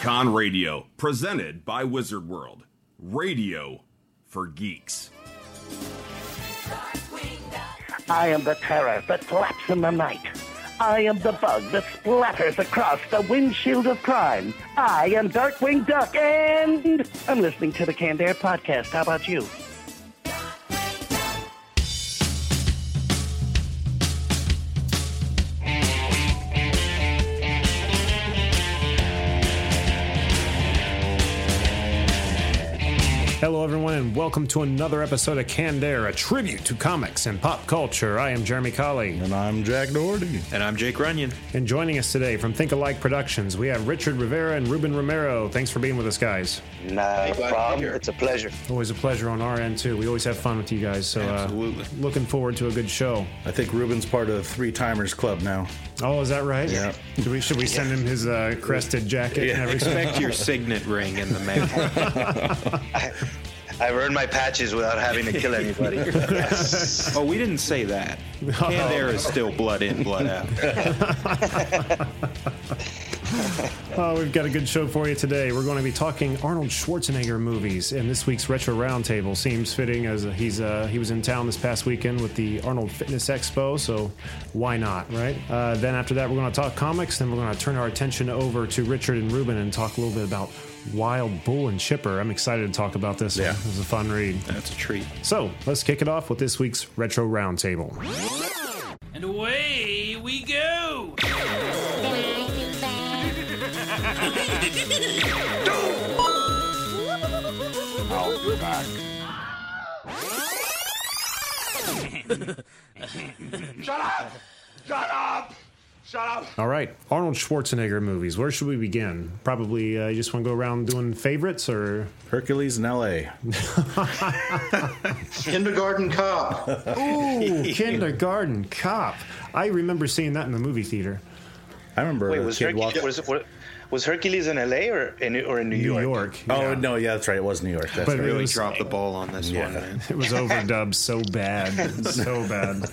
Con Radio, presented by Wizard World. Radio for geeks. I am the terror that flaps in the night. I am the bug that splatters across the windshield of crime. I am Darkwing Duck, and I'm listening to the Canned Air podcast. How about you? Everyone, and welcome to another episode of Canned Air, a tribute to comics and pop culture. I am Jeremy Colley. And I'm Jack Doherty. And I'm Jake Runyon. And joining us today from Think-A-Like Productions, we have Richard Rivera and Ruben Romero. Thanks for being with us, guys. No problem. It's a pleasure. Always a pleasure on our end, too. We always have fun with you guys. So, uh, looking forward to a good show. I think Ruben's part of the Three Timers Club now. Oh, is that right? Yeah. Should we, should we send him his uh, crested jacket yeah. and everything? Respect your signet ring in the mail. I've earned my patches without having to kill anybody. yes. Oh, we didn't say that. Canned air is still blood in, blood out. oh, we've got a good show for you today. We're going to be talking Arnold Schwarzenegger movies, and this week's retro roundtable seems fitting as he's uh, he was in town this past weekend with the Arnold Fitness Expo, so why not, right? Uh, then after that, we're going to talk comics. Then we're going to turn our attention over to Richard and Ruben and talk a little bit about Wild Bull and Chipper. I'm excited to talk about this. Yeah. It was a fun read. That's a treat. So let's kick it off with this week's retro roundtable. And away we go. I'll be back. Shut up! Shut up! Shut up! All right, Arnold Schwarzenegger movies. Where should we begin? Probably uh, you just want to go around doing favorites or Hercules in L.A. Kindergarten Cop. Ooh, Kindergarten Cop. I remember seeing that in the movie theater. I remember Wait, was kid Hercules, walking. was, was, was Hercules in L.A. or in or in New, New York? York. Oh no, yeah, that's right. It was New York. That's But right. it Really was- dropped the ball on this Yeah. one, man. It was overdubbed so bad, so bad.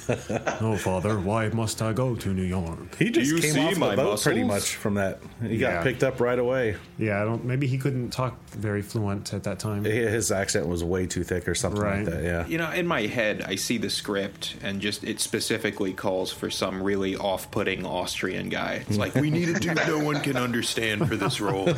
Oh, father, why must I go to New York? He just you came see off the my boat pretty much from that. He Yeah. got picked up right away. Yeah, I don't. Maybe he couldn't talk very fluent at that time. His accent was way too thick or something Right. like that. Yeah. You know, in my head, I see the script and just it specifically calls for some really off putting Austrian guy. It's like, we need a dude no one can understand for this role.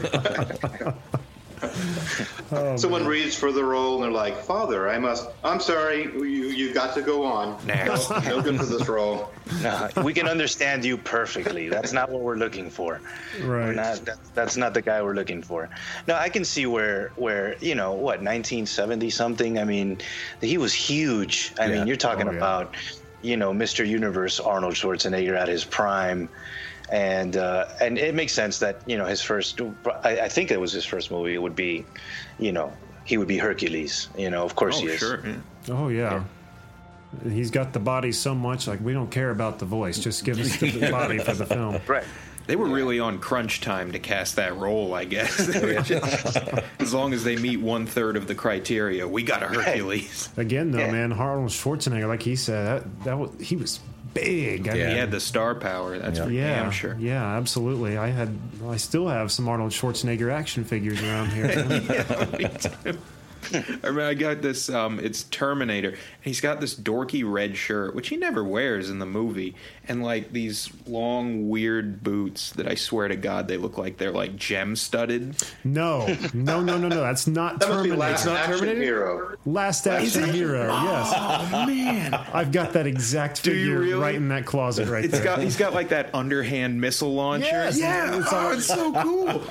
Oh, Someone reads for the role and they're like, "Father, I must. I'm sorry. You you got to go on. Next. No, no good for this role." No, we can understand you perfectly. That's not what we're looking for. Right. not, that, that's not the guy we're looking for. No, I can see where where you know what 1970 something. I mean, he was huge. I Yeah. mean, you're talking Oh, yeah. about you know Mr. Universe Arnold Schwarzenegger at his prime. And uh, and it makes sense that you know his first, I, I think it was his first movie would be, you know, he would be Hercules. You know, of course Oh, he is. sure. yeah. Oh yeah. He's got the body so much, like we don't care about the voice. Just give us the body for the film. Right. They were really on crunch time to cast that role, I guess. They were just- as long as they meet one third of the criteria, we got a Hercules. Again, though, Yeah. man, Arnold Schwarzenegger, like he said, that that was he was big. I Yeah. mean, He had the star power. That's for Yeah, damn sure. yeah, absolutely. I had, I still have some Arnold Schwarzenegger action figures around here. yeah. I mean, I got this. Um, it's Terminator, and he's got this dorky red shirt, which he never wears in the movie, and like these long, weird boots that I swear to God they look like they're like gem studded. no, no, no, no, no. That's not That Terminator. last action Terminator? hero. Last Action Hero. Yes, Oh man, I've got that exact Do figure really? right in that closet right it's there. got he's got like that underhand missile launcher. Yes, yeah, it's oh, it's so cool.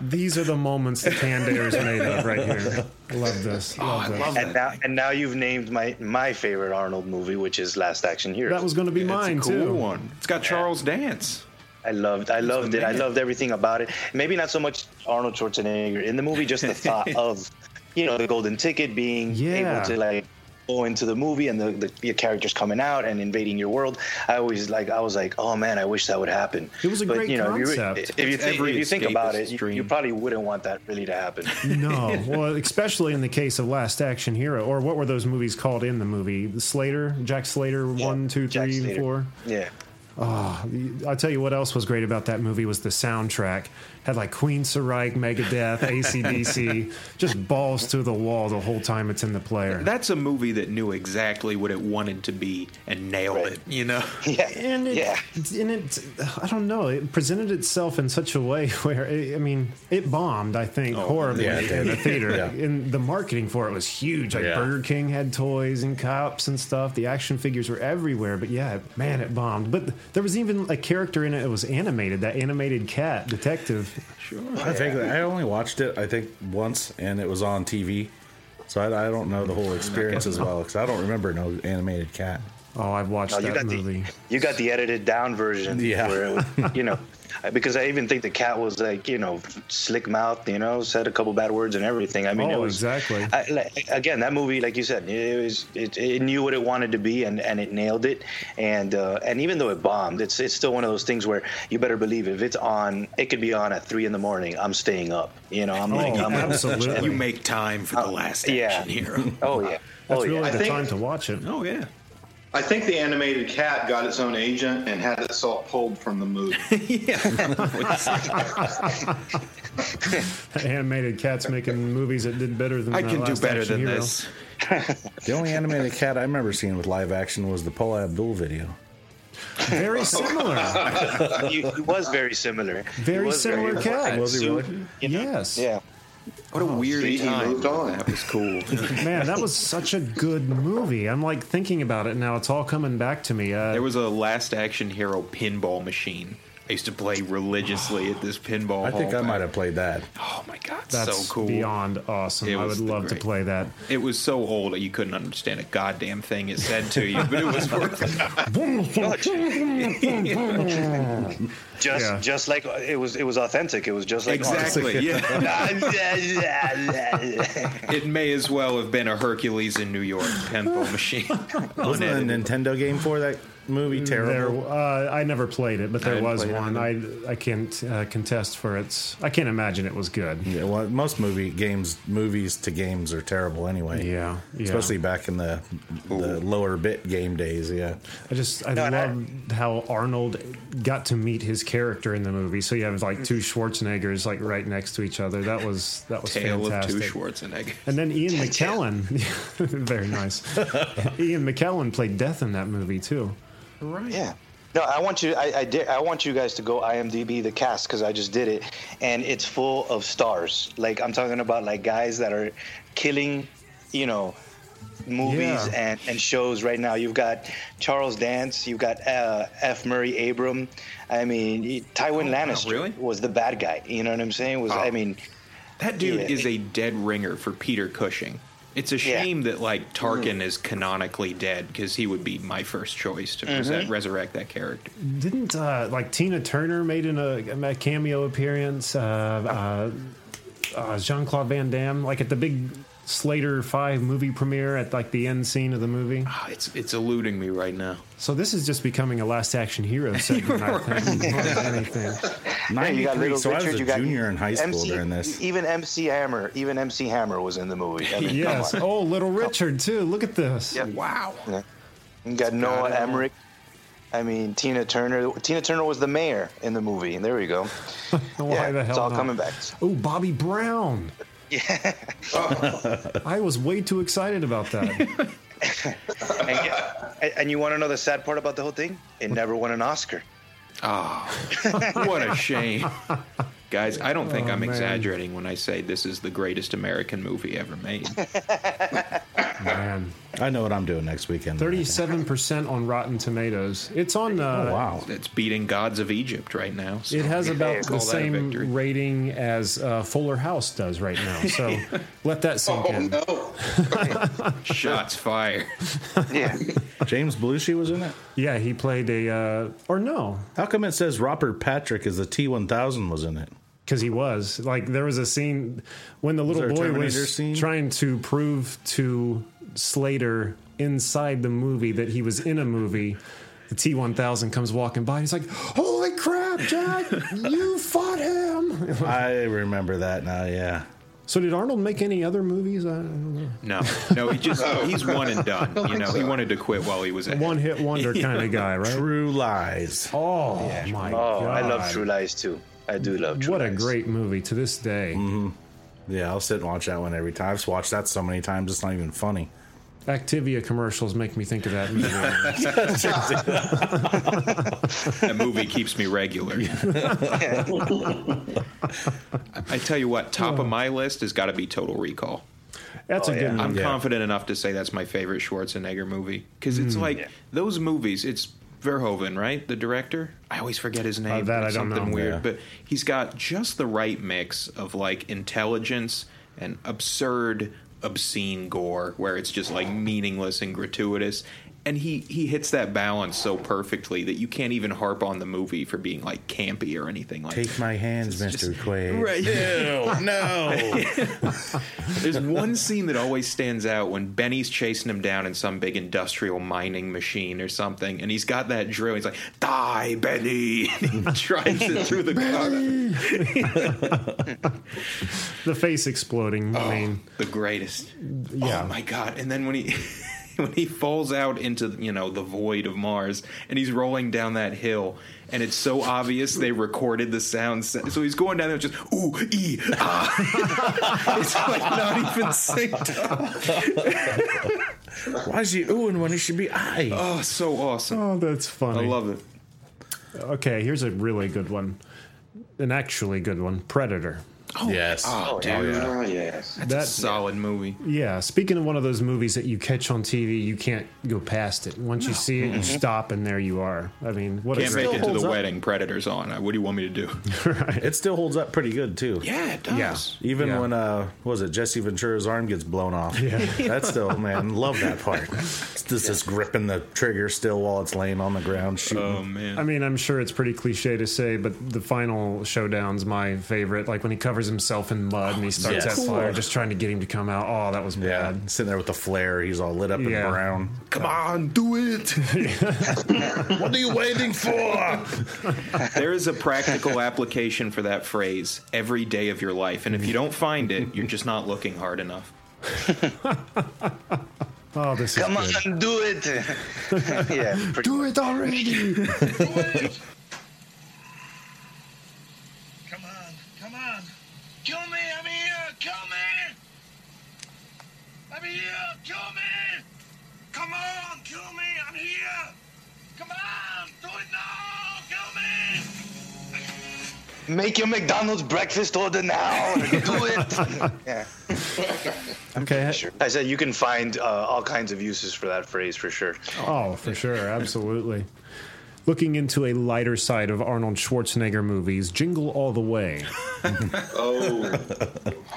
These are the moments that Canned Air is made of right here. Love this. Oh, Love I this. love And now, and now you've named my my favorite Arnold movie, which is Last Action Hero. That was going to be mine it's a cool too. one. It's got Charles Dance. I loved, I loved it. I loved everything about it. Maybe not so much Arnold Schwarzenegger in the movie, just the thought of, you know, the golden ticket being Yeah. able to like into the movie and the, the, the characters coming out and invading your world. I always like, I was like, oh man, I wish that would happen. It was a but, great you know, if you- concept. If you, think, if you think about it, you, you probably wouldn't want that really to happen. No, well, especially in the case of Last Action Hero, or what were those movies called in the movie? The Slater, Jack Slater, one, two, three, Slater. four. Yeah. Ah, oh, I'll tell you what else was great about that movie was the soundtrack. Had like Queensrÿche, Megadeth, ACDC, just balls to the wall the whole time it's in the player. That's a movie that knew exactly what it wanted to be and nailed Right. it. You know. Yeah, and it, yeah. and it, I don't know. It presented itself in such a way where, it, I mean, it bombed. I think oh, horribly yeah, in the theater. Yeah. And the marketing for it was huge. Like Yeah. Burger King had toys and cups and stuff. The action figures were everywhere. But yeah, man, it bombed. But there was even a character in it that was animated. That animated cat detective. Sure. I think I only watched it. I think once, and it was on TV. So I, I don't know the whole experience as well because I don't remember no animated cat. Oh, I've watched you that got movie. the you got the edited down version. Yeah. Where it was, you know, because I even think the cat was like you know slick mouth. You know, said a couple bad words and everything. I mean, it Oh, was exactly. I, like, again, that movie, like you said, it was it, it knew what it wanted to be and, and it nailed it. And uh, and even though it bombed, it's it's still one of those things where you better believe if it's on, it could be on at three in the morning. I'm staying up. You know, I'm like, Oh, I'm absolutely. You make time for the last action yeah. hero. Oh yeah. That's oh really yeah. the think- time to watch it. Oh yeah. I think the animated cat got its own agent and had its all pulled from the movie. Animated cats making movies that did better than I uh, can do Last better Action than Hero. this. The only animated cat I remember seeing with live action was the Paula Abdul video. Very similar. he, he was very similar. He Very was similar cat. Was he really? you know? Yes. Yeah. What a weird see, he time. moved on. That was cool. Man, that was such a good movie. I'm like thinking about it now. It's all coming back to me. Uh, there was a Last Action Hero pinball machine. I used to play religiously at this pinball. I think I might have played that. Oh my god, that's so cool! beyond awesome. It I would the love to play that. It was so old that you couldn't understand a goddamn thing it said to you, but it was worth it. Just Yeah. just like it was it was authentic. It was just like Exactly. Yeah. yeah. It may as well have been a Hercules in New York pinball machine. Wasn't a Nintendo game for that movie There, terrible? uh, I never played it, but there didn't was one. I I can't uh, contest for its. I can't imagine it was good. Yeah, well, most movie games, movies to games are terrible anyway. Yeah, yeah. especially back in the the lower bit game days. Yeah, I just I No, and I- how Arnold got to meet his character in the movie. So you have like two Schwarzeneggers like right next to each other. That was that was Tale fantastic. of two Schwarzenegger. And then Ian McKellen, very nice. Ian McKellen played Death in that movie too. Right. Yeah. No, I want you. I, I did. I want you guys to go IMDb the cast because I just did it, and it's full of stars. Like I'm talking about like guys that are killing, you know, movies Yeah. and, and shows right now. You've got Charles Dance. You've got uh, F. Murray Abraham. I mean, Tywin Lannister really? was the bad guy. You know what I'm saying? Was I Oh. mean, That dude Yeah. is a dead ringer for Peter Cushing. It's a Yeah. shame that like Tarkin is canonically dead because he would be my first choice to present, resurrect that character. Didn't uh, like Tina Turner made in a, a cameo appearance? Uh, uh, uh, Jean Claude Van Damme, like at the big Slater Five movie premiere at like the end scene of the movie. Ah, it's it's eluding me right now. So this is just becoming a Last Action Hero segment. I think more than anything. yeah, you got 93, Little so I was a you got junior in high school MC, during this. Even MC Hammer. Even MC Hammer was in the movie. I mean, Yes. Oh, Little Richard too. Look at this. Yeah. Wow. You got Noah it. Emmerich. I mean, Tina Turner. Tina Turner was the mayor in the movie. There we go. Why yeah, the hell it's all not? coming back. Oh, Bobby Brown. Yeah. I was way too excited about that. and, yeah, and- and you want to know the sad part about the whole thing? It never won an Oscar. Oh, what a shame. Guys, I don't think Oh, I'm man. exaggerating when I say this is the greatest American movie ever made. Man, I know what I'm doing next weekend. thirty-seven percent on Rotten Tomatoes. It's on. Uh, Oh wow! It's beating Gods of Egypt right now. so It has about call the same rating as uh, Fuller House does right now. So let that sink Oh in. no! Shots fired. Yeah. James Belushi was in it. Yeah, he played a uh, or no, How come it says Robert Patrick as the T1000 was in it? Because he was like there was a scene when the little there a boy was scene? trying to prove to Slater inside the movie that he was in a movie. The T one thousand comes walking by. and He's like, "Holy crap, Jack! you fought him!" I remember that now. Yeah, So did Arnold make any other movies? I don't know. No, no, he just he's one and done. You know, he wanted to quit while he was ahead. One hit wonder kind of guy, right? True Lies. Oh my Oh, god! I love True Lies too. I do love True What a great movie to this day. Mm-hmm. Yeah, I'll sit and watch that one every time. I've watched that so many times, it's not even funny. Activia commercials make me think of that movie. That movie keeps me regular. I tell you what, top of my list has got to be Total Recall. That's a oh, good I'm. Yeah. confident enough to say that's my favorite Schwarzenegger movie because it's mm. like those movies. It's Verhoeven, right? The director. I always forget his name. Uh, that I don't something know. weird, Yeah. but he's got just the right mix of like intelligence and absurd, obscene gore, where it's just like meaningless and gratuitous. And he, he hits that balance so perfectly that you can't even harp on the movie for being like campy or anything like Take my hands, Mr. just- Quaid. Right. Ew, no. There's one scene that always stands out when Benny's chasing him down in some big industrial mining machine or something, and he's got that drill. He's like, "Die, Benny!" And he drives it through the car. The face exploding. I oh, mean, The greatest. Yeah. Oh my god! And then when he. When he falls out into you know the void of Mars and he's rolling down that hill and it's so obvious they recorded the sounds so he's going down there just ooh ee ah it's like not even synced up Why is he oohing when he should be I? oh so awesome oh, that's funny. I love it Okay, here's a really good one. An actually good one. Predator. Yes. oh dude Oh, yes. That solid movie yeah. Speaking of one of those movies that you catch on TV, you can't go past it. Once you see it, you stop, and there you are. I mean, what Can't a make it to the up. wedding. Predators on. What do you want me to do? It still holds up pretty good too. Yeah, it does. Yeah. Even Yeah. when uh what was it Jesse Ventura's arm gets blown off. Yeah. That's still man, love that part. It's just this gripping the trigger still while it's laying on the ground shooting. Oh man. I mean, I'm sure it's pretty cliche to say, but the final showdown's my favorite. Like when he covers himself in mud and he oh, starts Yes. that fire, just trying to get him to come out. Oh, that was yeah, bad. sitting there with the flare, he's all lit up in Yeah. brown. Come on, do it. What are you waiting for? there is a practical application for that phrase every day of your life, and if you don't find it, you're just not looking hard enough. Oh, this is Come good. on, do it. yeah, Do it already. Come Make your McDonald's breakfast order now. Do it. yeah. okay. Sure. I said you can find uh, all kinds of uses for that phrase for sure. Oh, for sure. Absolutely. Looking into a lighter side of Arnold Schwarzenegger movies, Jingle All the Way. Oh,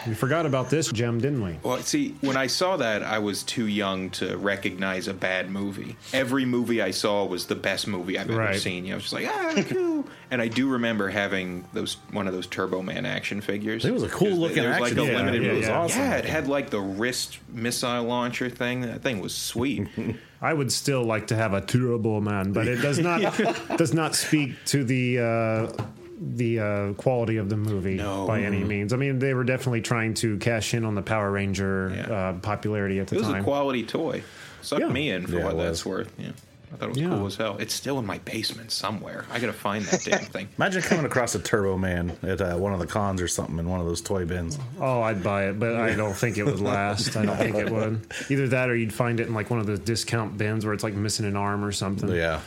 We forgot about this gem, didn't we? Well, see, when I saw that, I was too young to recognize a bad movie. Every movie I saw was the best movie I've ever Right. seen. You know, I was just like, ah, cool. and I do remember having those one of those Turbo Man action figures. It was a cool looking there was action like a figure. limited Yeah, yeah, yeah. Awesome. Yeah, it had like the wrist missile launcher thing. That thing was sweet. I would still like to have a Turbo Man, but it does not does not speak to the uh, the uh, quality of the movie No. by any means. I mean, they were definitely trying to cash in on the Power Ranger Yeah. uh, popularity at the time. It was time. a quality toy. Sucked Yeah. me in for Yeah, what that's worth. Yeah. I thought it was Yeah. cool as hell. It's still in my basement somewhere. I gotta find that damn thing. Imagine coming across a Turbo Man at uh, one of the cons or something in one of those toy bins. oh, I'd buy it, but I don't think it would last. I don't think it would. Either that, or you'd find it in like one of those discount bins where it's like missing an arm or something. Yeah.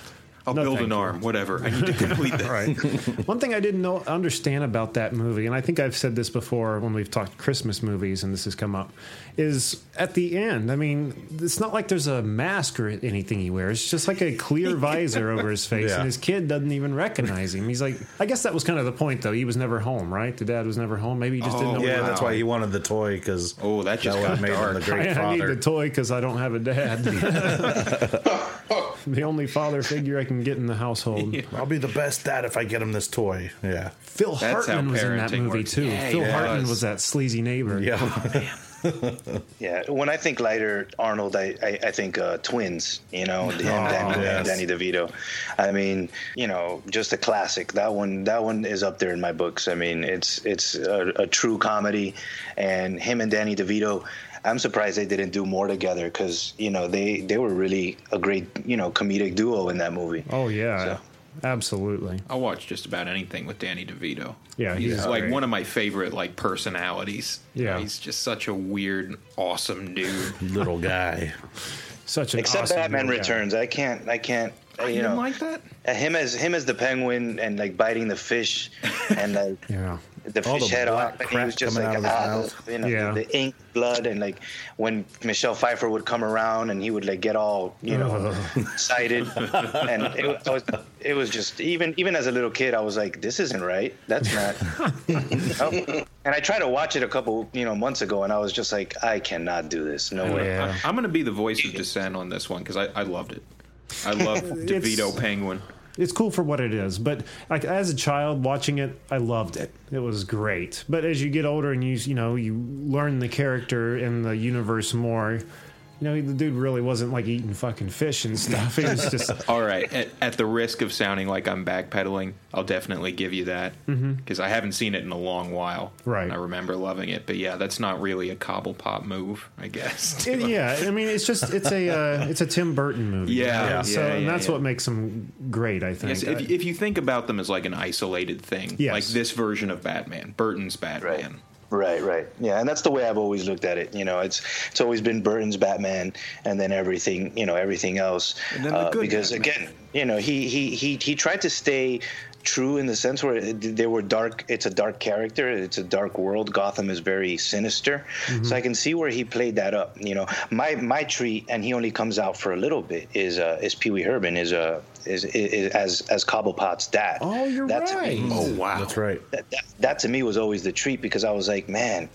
I'll No, build thank an you. arm, whatever. I need to complete that. Right. One thing I didn't know understand about that movie, and I think I've said this before when we've talked Christmas movies, and this has come up, is at the end. I mean, it's not like there's a mask or anything he wears. It's just like a clear visor over his face, Yeah. and his kid doesn't even recognize him. He's like, I guess that was kind of the point, though. He was never home, right? The dad was never home. Maybe he just didn't oh, know. Oh, Yeah, he that's why he wanted the toy because Oh, that just that would got made him dark. the great I, I need the toy because I don't have a dad. the only father figure I can get in the household. I'll be the best dad if I get him this toy. Yeah. Phil That's Hartman was in that movie works. too. Yeah, Phil he Hartman was. was that sleazy neighbor. Yeah. Yeah, when I think lighter Arnold, I, I, I think uh, twins, you know, him, Danny, yes. Danny DeVito. I mean, you know, just a classic. That one, that one is up there in my books. I mean, it's it's a, a true comedy, and him and Danny DeVito. I'm surprised they didn't do more together because you know they they were really a great you know comedic duo in that movie. Oh yeah, So- absolutely. I'll watch just about anything with Danny DeVito. Yeah, he's he's like great. one of my favorite like personalities. Yeah. he's just such a weird, awesome dude. Little guy. Such an Except awesome Batman little guy. Returns, I can't I can't uh, you you didn't know like that? uh, him as him as the penguin and like biting the fish and like Yeah. The All fish the head black off, and he was just like, out of his ah, mouth. you know, Yeah. the, the ink, blood, and like when Michelle Pfeiffer would come around and he would like get all you know excited, and it, was it was just even even as a little kid, I was like, this isn't right. That's not. you know? And I tried to watch it a couple you know months ago, and I was just like, I cannot do this. No way. Yeah. I'm going to be the voice of dissent on this one because I, I loved it. I love DeVito Penguin. It's cool for what it is, but like as a child watching it, I loved it. It was great. But as you get older and you you know you learn the character and the universe more, you know the dude really wasn't like eating fucking fish and stuff. It was just All right, at, at the risk of sounding like I'm backpedaling, I'll definitely give you that because I haven't seen it in a long while. Mm-hmm. Right. and I remember loving it, but yeah, that's not really a Cobblepot move, I guess. It- yeah, I mean, it's just it's a uh, it's a Tim Burton movie. Yeah, yeah, so yeah, and that's yeah. what makes him great. I think. Yes, if, if you think about them as like an isolated thing, Yes. like this version of Batman, Burton's Batman. Right, right. Right. Yeah, and that's the way I've always looked at it. You know, it's it's always been Burton's Batman and then everything, you know, everything else. And then the Uh, because Batman. again, you know, he he he he tried to stay true in the sense where it- they were dark it's a dark character it's a dark world gotham is very sinister. So i can see where he played that up you know. My my treat and he only comes out for a little bit is uh is pee-wee herman is uh is, is, is as as cobblepot's dad. Oh, you're That to me- right. Oh wow, That's right. that, that, that to me was always the treat because I was like, man,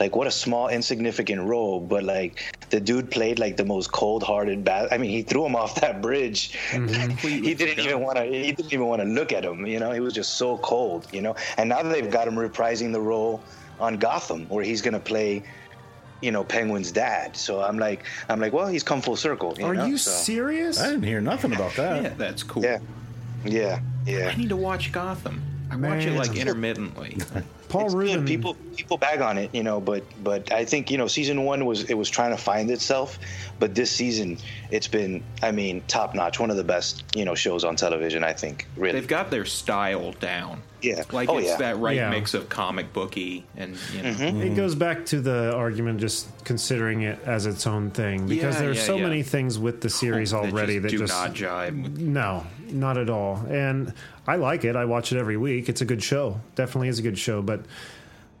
like what a small insignificant role, but like the dude played like the most cold-hearted bad. I mean, he threw him off that bridge. Mm-hmm. he didn't even want to. He didn't even want to look at him. You know, he was just so cold. You know, and now they've got him reprising the role on Gotham, where he's gonna play. You know, Penguin's dad. So I'm like, I'm like, well, he's come full circle. You Are know? you so, serious? I didn't hear nothing about that. yeah, that's cool. Yeah, yeah, yeah. I need to watch Gotham. I watch it like intermittently. Paul It's Rubin. good. People people bag on it, you know, but but I think you know season one was it was trying to find itself, but this season it's been I mean top notch, one of the best you know shows on television. I think really. They've got their style down. Yeah. like Oh, it's yeah. that right Yeah. mix of comic booky and you know. Mm-hmm. It goes back to the argument just considering it as its own thing because Yeah, there's yeah, so yeah. many things with the series that already that do just not jive. With, no, not at all. And I like it. I watch it every week. It's a good show. Definitely is a good show. But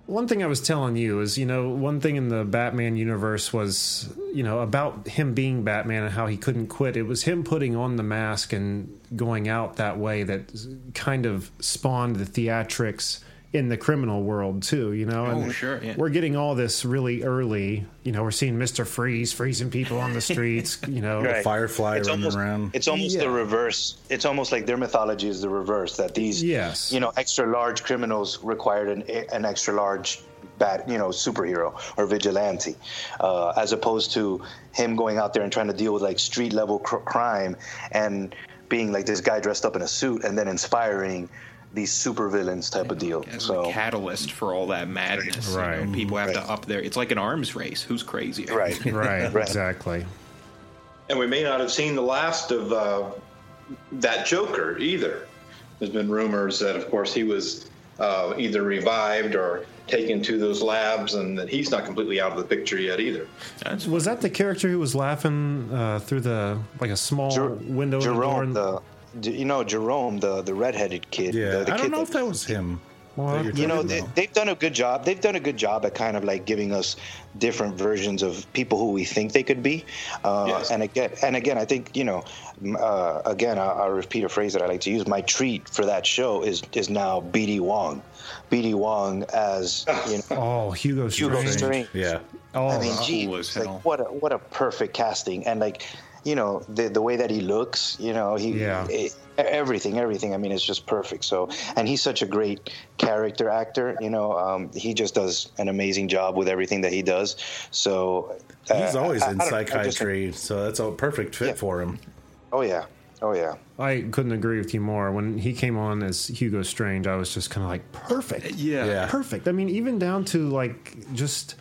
one thing I was telling you is, you know, one thing in the Batman universe was, you know, about him being Batman and how he couldn't quit. It was him putting on the mask and going out that way that kind of spawned the theatrics in the criminal world too, you know. Oh, And sure, yeah. We're getting all this really early. You know, we're seeing Mister Freeze freezing people on the streets. You know, Right. Firefly it's running almost, around. It's almost Yeah. the reverse. It's almost like their mythology is the reverse. That these, Yes. you know, extra large criminals required an, an extra large bad, you know, superhero or vigilante, uh, as opposed to him going out there and trying to deal with like street level cr- crime and being like this guy dressed up in a suit and then inspiring these supervillains type of deal. as So a catalyst for all that madness. you Right. know, people have Right. to up their. It's like an arms race. Who's crazier? right, right, Right. exactly. And we may not have seen the last of uh, that Joker either. There's been rumors that, of course, he was uh, either revived or taken to those labs, and that he's not completely out of the picture yet either. That's Was that the character who was laughing uh, through the like a small Jer- window in the door? Jerome, and- the, you know, Jerome, the the redheaded kid. Yeah, the, the I don't know that- if that was him. Well, that you're know they, they've done a good job they've done a good job at kind of like giving us different versions of people who we think they could be uh, Yes. and again and again i think you know uh, again I'll, I'll repeat a phrase that i like to use my treat for that show is is now bd wong bd wong as you know oh, Hugo Strange. Hugo Strange. yeah. Oh, I mean, cool gee, as like what a what a perfect casting, and like, you know the the way that he looks. You know, he Yeah. it- everything, everything. I mean, it's just perfect. So, and he's such a great character actor. You know, um, he just does an amazing job with everything that he does. So He's uh, always I- in I don't- I just- psychiatry, so that's a perfect fit for him. oh yeah, oh yeah. I couldn't agree with you more. When he came on as Hugo Strange, I was just kind of like, perfect. Yeah. Yeah. Perfect. I mean, even down to like just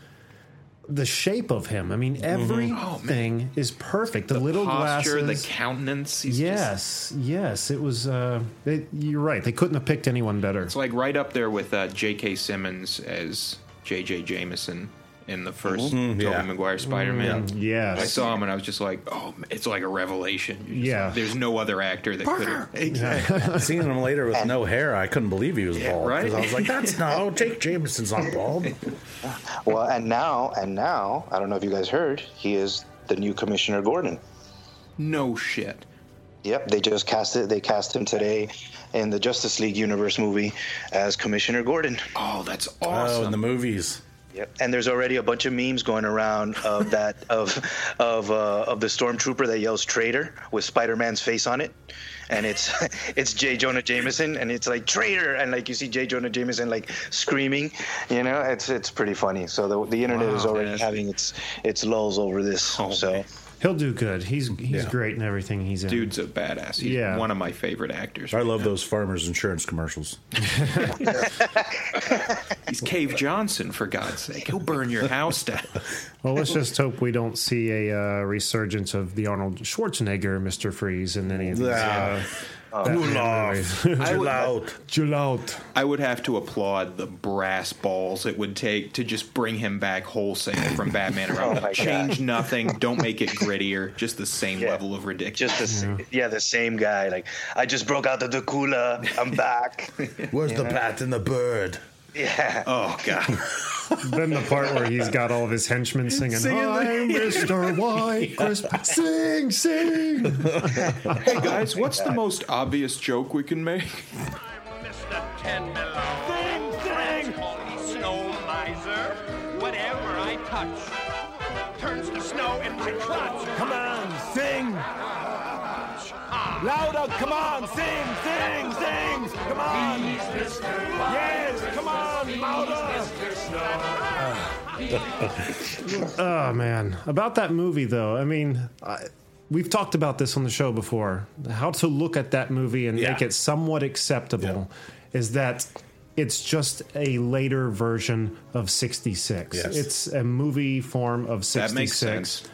the shape of him. I mean, everything is perfect. The, little Posture, glasses. the countenance. He's just- yes, yes. It was. Uh, it, you're right. They couldn't have picked anyone better. it's like right up there with uh, J.K. Simmons as J.J. Jameson in the 1st Mhm. Tobey Yeah. Maguire Spider-Man. Mm, yes. I saw him and I was just like, oh, it's like a revelation. Yeah. like, there's no other actor that could have. Exactly. Seeing him later with no hair, I couldn't believe he was bald. right? 'cause I was like, "That's no Jake Jameson's not bald." Well, and now, and now, I don't know if you guys heard, he is the new Commissioner Gordon. No shit. Yep, they just cast it. They cast him today in the Justice League universe movie as Commissioner Gordon. Oh, that's Oh, awesome. in the movies. Yep. And there's already a bunch of memes going around of that of of uh, of the stormtrooper that yells "traitor" with Spider-Man's face on it, and it's it's J. Jonah Jameson, and it's like "traitor," and like you see J. Jonah Jameson like screaming. You know, it's it's pretty funny. So the the internet is already having its its lulls over this. Oh, so. man. He'll do good. He's he's Yeah. great in everything he's in. Dude's a badass. He's Yeah. one of my favorite actors. I love those farmers insurance commercials. He's Cave Johnson, for God's sake. He'll burn your house down. Well, let's just hope we don't see a uh, resurgence of the Arnold Schwarzenegger Mr. Freeze in any of these. Uh, Oh, Batman movies. I would, Chill out. I would have to applaud the brass balls it would take to just bring him back wholesale from Batman around. Oh my Change nothing. Don't make it grittier. Just the same Yeah. level of ridiculous. Just the s yeah, the same guy. Like I just broke out of the Dracula. I'm back. Where's the bat and the bird? Yeah. oh god. Then the part where he's got all of his henchmen singing, I'm Mr. White Christmas. Sing, sing. hey guys, what's the most obvious joke we can make? Mr. Ten Thing, thing! Call me snow miser. Whatever I touch turns to snow in my clutch. Come on, sing! Louder, come on, sing, sing, sing! Come on! Yes, come on, louder! Oh, man. About that movie, though, I mean, I, we've talked about this on the show before. How to look at that movie and Yeah. make it somewhat acceptable is that it's just a later version of 66. Yes. It's a movie form of 66. That makes sense.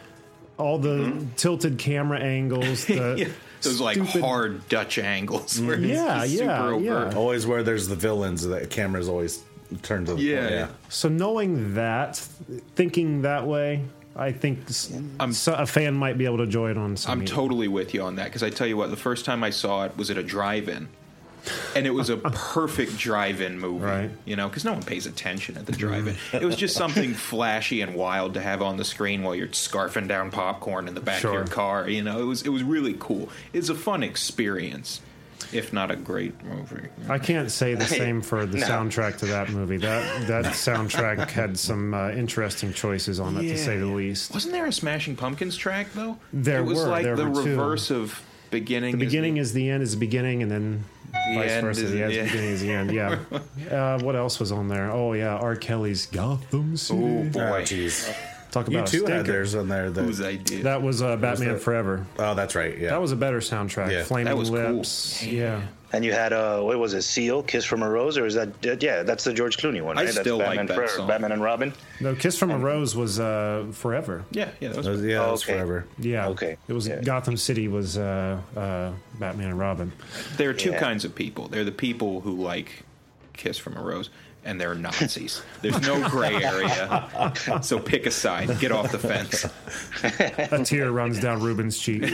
All the mm-hmm. tilted camera angles, the Yeah. Those like stupid- hard Dutch angles where mm. he's Yeah, just yeah, overt. yeah. Always where there's the villains, the camera's always turned to the Yeah, point. yeah. So knowing that, thinking that way, I think s- so- a fan might be able to enjoy it on some. I'm media. totally with you on that because I tell you what, the first time I saw it was at a drive-in, and it was a perfect drive-in movie. Right. You know, because no one pays attention at the drive-in. it was just something flashy and wild to have on the screen while you're scarfing down popcorn in the back of your car. You know, it was it was really cool. It's a fun experience, if not a great movie. I can't say the same for the No. soundtrack to that movie. That that soundtrack had some uh, interesting choices on it, to say the least. Wasn't there a Smashing Pumpkins track though? There it was were, like the were two. reverse of beginning. The is beginning is the end is the beginning, and then vice end versa. is- The, end, yeah. beginning is the end. Yeah. uh, what else was on there? Oh yeah, R. Kelly's Gotham City. Oh boy, jeez. Talk about a too had theirs on there. That, whose idea? That was uh, Batman that? Forever. oh, that's right. Yeah. That was a better soundtrack. Yeah. Flaming That was cool. Lips. Yeah. And you had uh, what was it? Seal, Kiss from a Rose, or is that? yeah, that's the George Clooney one. I Right? that's still like Batman that Forever, song. Batman and Robin. No, Kiss from a Rose was uh, Forever. yeah, yeah, that was That was- yeah, that was Okay. forever. Yeah. Okay. It was Yeah. Gotham City was uh, uh, Batman and Robin. There are two Yeah. kinds of people. There are the people who like Kiss from a Rose, and they're Nazis. There's no gray area. So pick a side. Get off the fence. A tear runs down Ruben's cheek.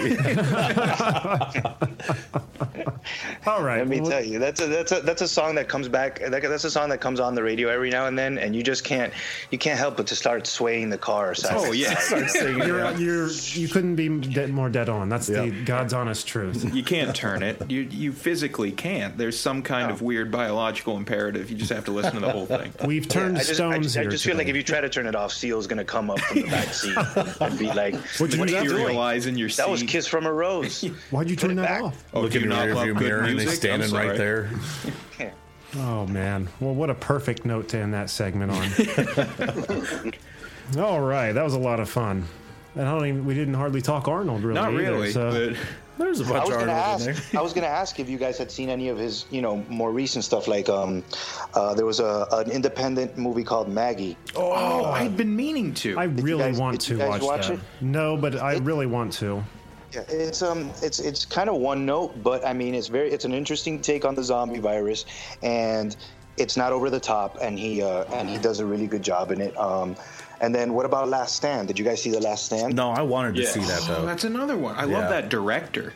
All right. Let me well, tell you, that's a that's a that's a song that comes back. that- That's a song that comes on the radio every now and then, and you just can't you can't help but to start swaying the car. Side Oh, by yeah. side. You're, you're, you couldn't be dead, more dead on. That's the God's honest truth. You can't turn it. You you physically can't. There's some kind of weird biological imperative. You just have to listen to the whole thing. We've Yeah, turned I just, I stones just, I here just feel like if you try to turn it off, Seal's gonna come up from the back seat and be like, What'd you "What do are you doing? Materialize in your That was seat. "Kiss from a Rose." Why'd you turn that back. off? Oh, Look do in you the not love rearview mirror and music? he's standing right there. Oh man. Well, what a perfect note to end that segment on. All right, that was a lot of fun. And I don't even we didn't hardly talk Arnold really. Not either, really, so- but There's a I bunch was of gonna in ask. there. I was gonna ask if you guys had seen any of his, you know, more recent stuff. Like, um, uh, there was a an independent movie called Maggie. oh, I've been meaning to. I really guys- want to watch, watch that. it? No, but I really want to. Yeah, it's um, it's it's kind of one note, but I mean, it's very, it's an interesting take on the zombie virus, and it's not over the top, and he uh, and he does a really good job in it. Um, and then what about Last Stand? Did you guys see the Last Stand? No, I wanted to Yeah. see that Oh, that's another one. I Yeah. love that director.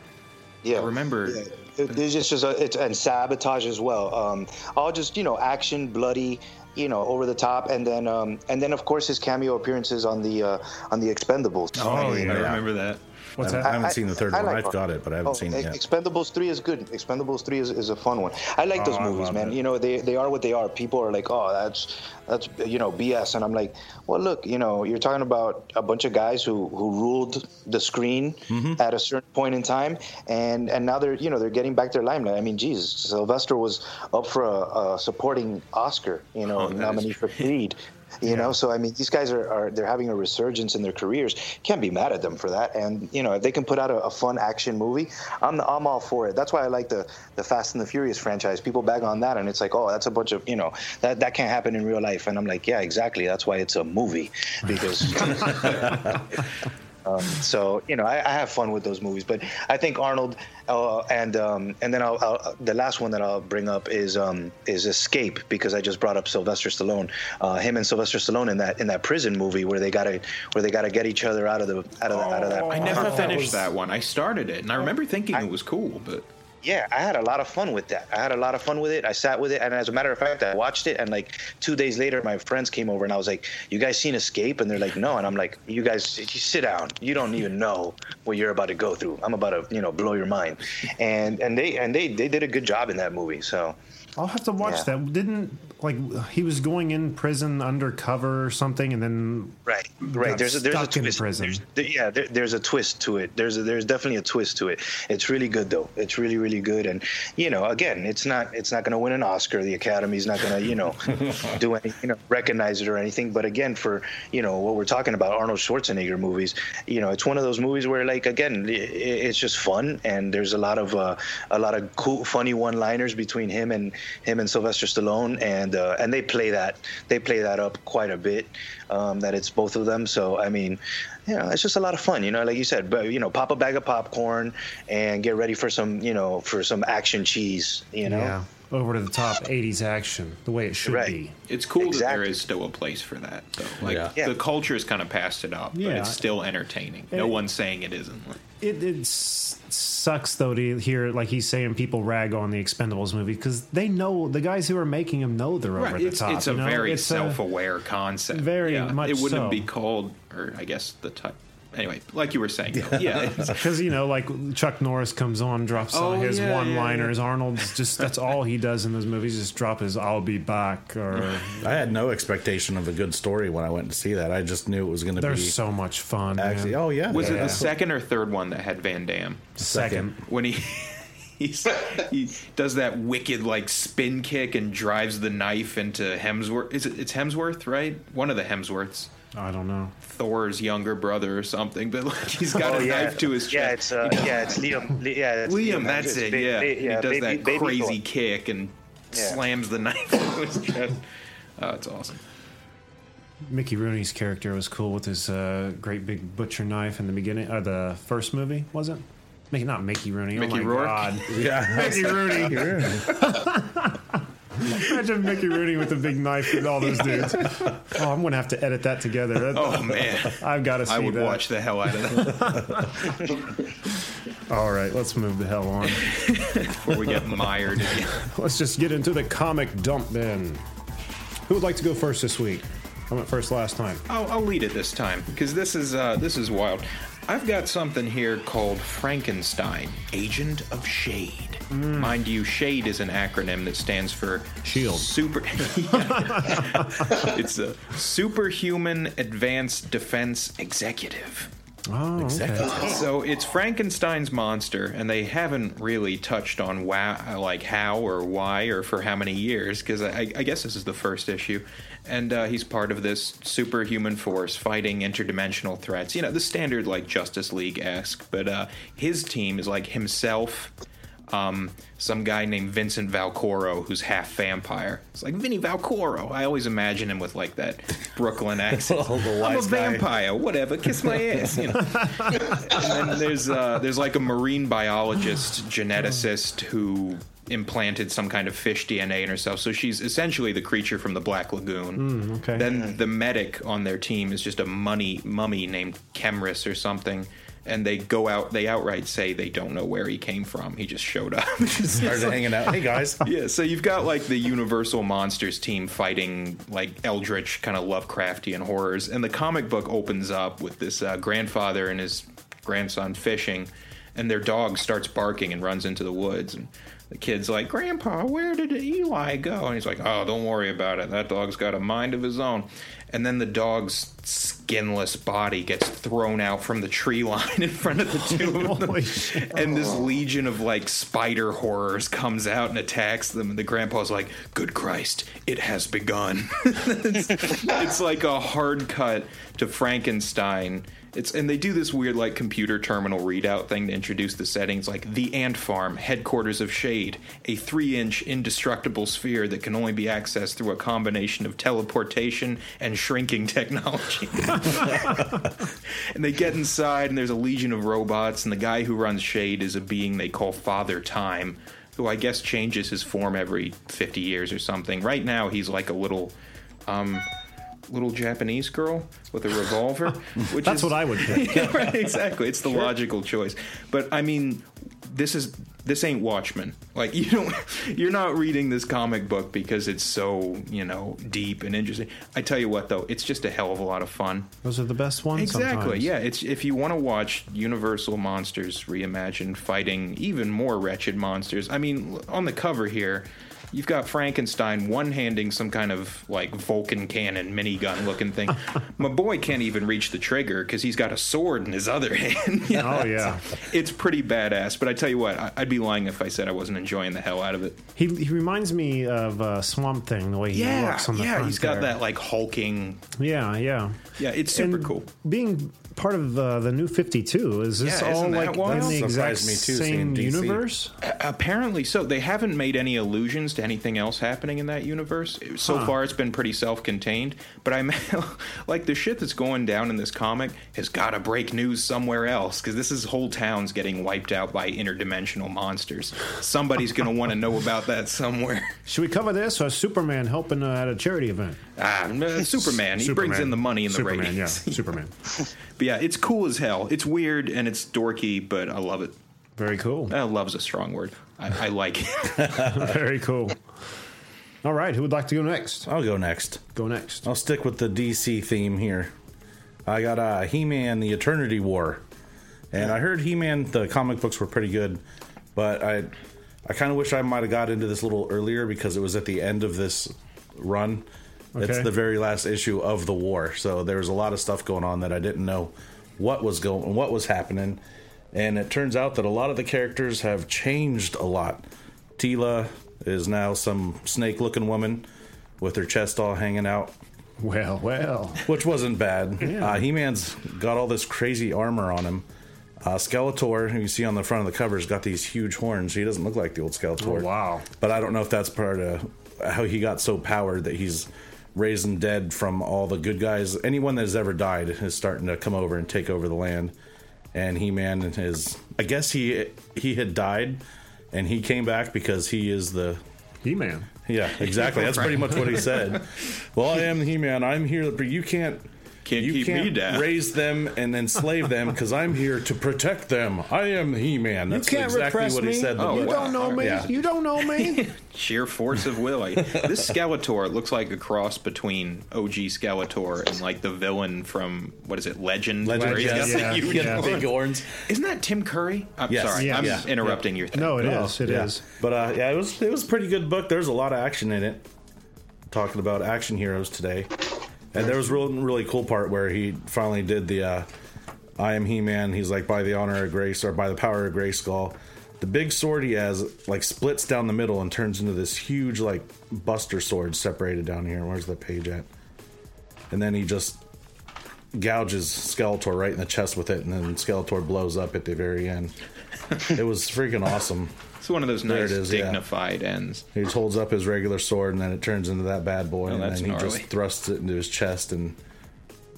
Yeah, I remember. Yeah. It- There's just, just a, it's and sabotage as well. Um, all just you know, action, bloody, you know, over the top, and then um, and then of course his cameo appearances on the uh, on the Expendables. Oh, I yeah. remember that. What's I that? haven't, I haven't I- seen the third I one. like I've got it, but I haven't Oh, seen it yet. Expendables three is good. Expendables three is, is a fun one. I like those Oh, I movies, man. it. You know, they they are what they are. People are like, oh, that's that's you know BS, and I'm like, well, look, you know, you're talking about a bunch of guys who who ruled the screen Mm-hmm. at a certain point in time, and and now they're you know they're getting back their limelight. I mean, Jesus, Sylvester was up for a, a supporting Oscar, you know, Oh, nominee for Creed. You know, so I mean, these guys are, are they're having a resurgence in their careers. Can't be mad at them for that. And you know, if they can put out a, a fun action movie, I'm I'm all for it. That's why I like the the Fast and the Furious franchise. People bag on that, and it's like, oh, that's a bunch of you know that that can't happen in real life. And I'm like, yeah, exactly. That's why it's a movie because. Um, so you know, I, I have fun with those movies, but I think Arnold, uh, and um, and then I'll, I'll, the last one that I'll bring up is um, is Escape because I just brought up Sylvester Stallone. Uh, him and Sylvester Stallone in that in that prison movie where they gotta where they gotta get each other out of the out of the, out of that. I never finished that one. I started it, and I remember thinking it was cool, but Yeah, I had a lot of fun with that. I had a lot of fun with it. I sat with it, and as a matter of fact, I watched it. And like two days later, my friends came over, and I was like, "You guys seen Escape?" And they're like, "No." And I'm like, "You guys, you sit down. You don't even know what you're about to go through. I'm about to, you know, blow your mind." And and they and they they did a good job in that movie. So I'll have to watch Yeah. that. Didn't like he was going in prison undercover or something, and then right, right. There's a there's a twist. There's, there- yeah, there, there's a twist to it. There's a, there's definitely a twist to it. It's really good though. It's really really good. And you know, again, it's not it's not going to win an Oscar. The Academy's not going to you know do any you know recognize it or anything. But again, for you know what we're talking about, Arnold Schwarzenegger movies. You know, it's one of those movies where like again, i- i it's just fun and there's a lot of uh, a lot of cool, funny one-liners between him and him and Sylvester Stallone, and uh, and they play that they play that up quite a bit. Um, that it's both of them. So I mean, you know, it's just a lot of fun. You know, like you said, but you know, pop a bag of popcorn and get ready for some you know for some action cheese. You know. yeah, over to the top '80s action, the way it should Right. be. it's cool that there is still a place for that. Though. Like Yeah. Yeah. the culture has kind of passed it up, but Yeah. it's still entertaining. No And- one's saying it isn't. It, it sucks though to hear like he's saying people rag on the Expendables movie because they know the guys who are making them know they're over the top. it's a you know? very It's self-aware concept. very Yeah. much It wouldn't so. be called, or I guess the type. Anyway, like you were saying, though, yeah, it's- Because you know, like Chuck Norris comes on, drops Oh, on his yeah, yeah, one-liners. Arnold's just that's all he does in those movies. Just drop his "I'll be back" or I had no expectation of a good story when I went to see that. I just knew it was going to they're be so much fun. actually. Oh yeah, was it the second or third one that had Van Damme? second. when he he's, he does that wicked like spin kick and drives the knife into Hemsworth. Is it? It's Hemsworth, right? One of the Hemsworths, I don't know. Thor's younger brother or something. But like he's got Oh, a yeah. knife to his chest. Yeah, chest. it's uh, yeah, it's Liam. Li- Yeah, it's Liam, that's It's it. ba- yeah, ba- he does baby- that baby crazy Thor. kick and Yeah. slams the knife into his chest. Oh, it's awesome. Mickey Rooney's character was cool with his uh, great big butcher knife in the beginning, or the first movie, was it? Mickey, not Mickey Rooney. Mickey oh my Rourke? god, yeah. Mickey Rooney. Imagine Mickey Rooney with a big knife with all those dudes. Oh, I'm gonna have to edit that together. Oh, that- Oh man, I've got to see I would that. watch the hell out of that. All right, let's move the hell on. Before we get mired. Let's just get into the comic dump bin. Who would like to go first this week? I went first last time. I'll, I'll lead it this time because this is uh, this is wild. I've got something here called Frankenstein, Agent of Shade. Mind you, Shade is an acronym that stands for Shield. Super. it's a Superhuman Advanced Defense Executive. Oh, okay. So it's Frankenstein's monster, and they haven't really touched on why, like how or why or for how many years, because I, I guess this is the first issue, and uh, he's part of this superhuman force fighting interdimensional threats. You know, the standard like Justice League esque, but uh, his team is like himself. Um, some guy named Vincent Velcoro who's half vampire. It's like Vinny Velcoro. I always imagine him with like that Brooklyn accent. I'm a wise guy. vampire. Whatever. Kiss my ass. You know. and then there's uh, there's like a marine biologist geneticist who implanted some kind of fish DNA in herself. So she's essentially the creature from the Black Lagoon. Mm, okay. Then the medic on their team is just a money mummy named Chemris or something. And they go out. They outright say they don't know where he came from. He just showed up. Just started hanging out. Hey guys. Yeah, so you've got like the Universal Monsters team fighting like eldritch kind of Lovecraftian horrors, and the comic book opens up with this uh, grandfather and his grandson fishing, and their dog starts barking and runs into the woods, and the kid's like, "Grandpa, where did Eli go?" And he's like, "Oh, don't worry about it. That dog's got a mind of his own." And then the dog's skinless body gets thrown out from the tree line in front of the two of them shit. and this legion of like spider horrors comes out and attacks them and the grandpa's like good christ it has begun it's, it's like a hard cut to frankenstein it's and they do this weird like computer terminal readout thing to introduce the settings like the ant farm headquarters of shade a three inch indestructible sphere that can only be accessed through a combination of teleportation and shrinking technology. And they get inside and there's a legion of robots and the guy who runs shade is a being they call father time who i guess changes his form every 50 years or something. Right now he's like a little um little japanese girl with a revolver which That's is, what I would pick. Yeah, right, exactly it's the logical choice but i mean this is this ain't watchmen like you don't you're not reading this comic book because it's so you know deep and interesting i tell you what though it's just a hell of a lot of fun Those are the best ones. Exactly. sometimes. Yeah. It's if you want to watch Universal monsters reimagined fighting even more wretched monsters. I mean, on the cover here, you've got Frankenstein one-handing some kind of like Vulcan cannon minigun looking thing. My boy can't even reach the trigger because he's got a sword in his other hand. You know, Oh, yeah. It's, it's pretty badass. But I tell you what, I, I'd be lying if I said I wasn't enjoying the hell out of it. He, he reminds me of uh, Swamp Thing, the way he Yeah, looks on the yeah. He's got there. that like hulking. Yeah, yeah. Yeah, it's super And cool. Being part of uh, the new 52, is this Yeah, all like wild? in the exact me too, same universe? A- Apparently so. They haven't made any allusions to anything else happening in that universe. So Huh. far, it's been pretty self-contained. But I'm like the shit that's going down in this comic has got to break news somewhere else because this is whole towns getting wiped out by interdimensional monsters. Somebody's going to want to know about that somewhere. Should we cover this or Superman helping uh, at a charity event? Ah, uh, Superman. He brings in the money and the Superman, ratings. yeah, Superman. But yeah, it's cool as hell. It's weird and it's dorky, but I love it. Very cool. Uh, love's a strong word. I, I like it. Very cool. All right, who would like to go next? I'll go next. Go next. I'll stick with the DC theme here. I got uh, He Man, The Eternity War. And I heard He Man, the comic books were pretty good, but I I kind of wish I might have got into this a little earlier because it was at the end of this run. It's the very last issue of the war, so there was a lot of stuff going on that I didn't know what was going, what was happening, and it turns out that a lot of the characters have changed a lot. Teela is now some snake-looking woman with her chest all hanging out Well, well. which wasn't bad. Yeah. Uh, He Man's got all this crazy armor on him. Uh, Skeletor, who you see on the front of the cover, has got these huge horns. He doesn't look like the old Skeletor. Oh, wow. But I don't know if that's part of how he got so powered that he's raising dead from all the good guys. Anyone that has ever died is starting to come over and take over the land. And He Man and his, I guess he he had died, and he came back because he is the He Man. yeah, exactly. That's pretty much what he said. Well, I am the He Man. I'm here, but you can't Can't you keep me can't down." raise them and enslave them because I'm here to protect them. I am the He-Man. That's you can't exactly repress what me. he said. the Oh, you book. don't know me. Yeah. You don't know me. Sheer force of will. This Skeletor looks like a cross between OG Skeletor and like the villain from what is it, Legend? Legend, Where he's got the Yeah, huge yeah. Big horns. horns. Isn't that Tim Curry? I'm Yes. sorry, Yes. I'm Yeah. interrupting your thing. no, it Oh, is. It is. yeah. But uh, yeah, it was it was a pretty good book. There's a lot of action in it. Talking about action heroes today, and there was a real really cool part where he finally did the uh, "I am He-Man." He's like, by the honor of Grace or by the power of Grayskull. The big sword he has like splits down the middle and turns into this huge like Buster sword separated down here. Where's the page at? And then he just gouges Skeletor right in the chest with it, and then Skeletor blows up at the very end. it was freaking awesome. It's one of those There nice, it is, yeah. dignified ends. He just holds up his regular sword, and then it turns into that bad boy, Oh, and that's then he gnarly. just thrusts it into his chest, and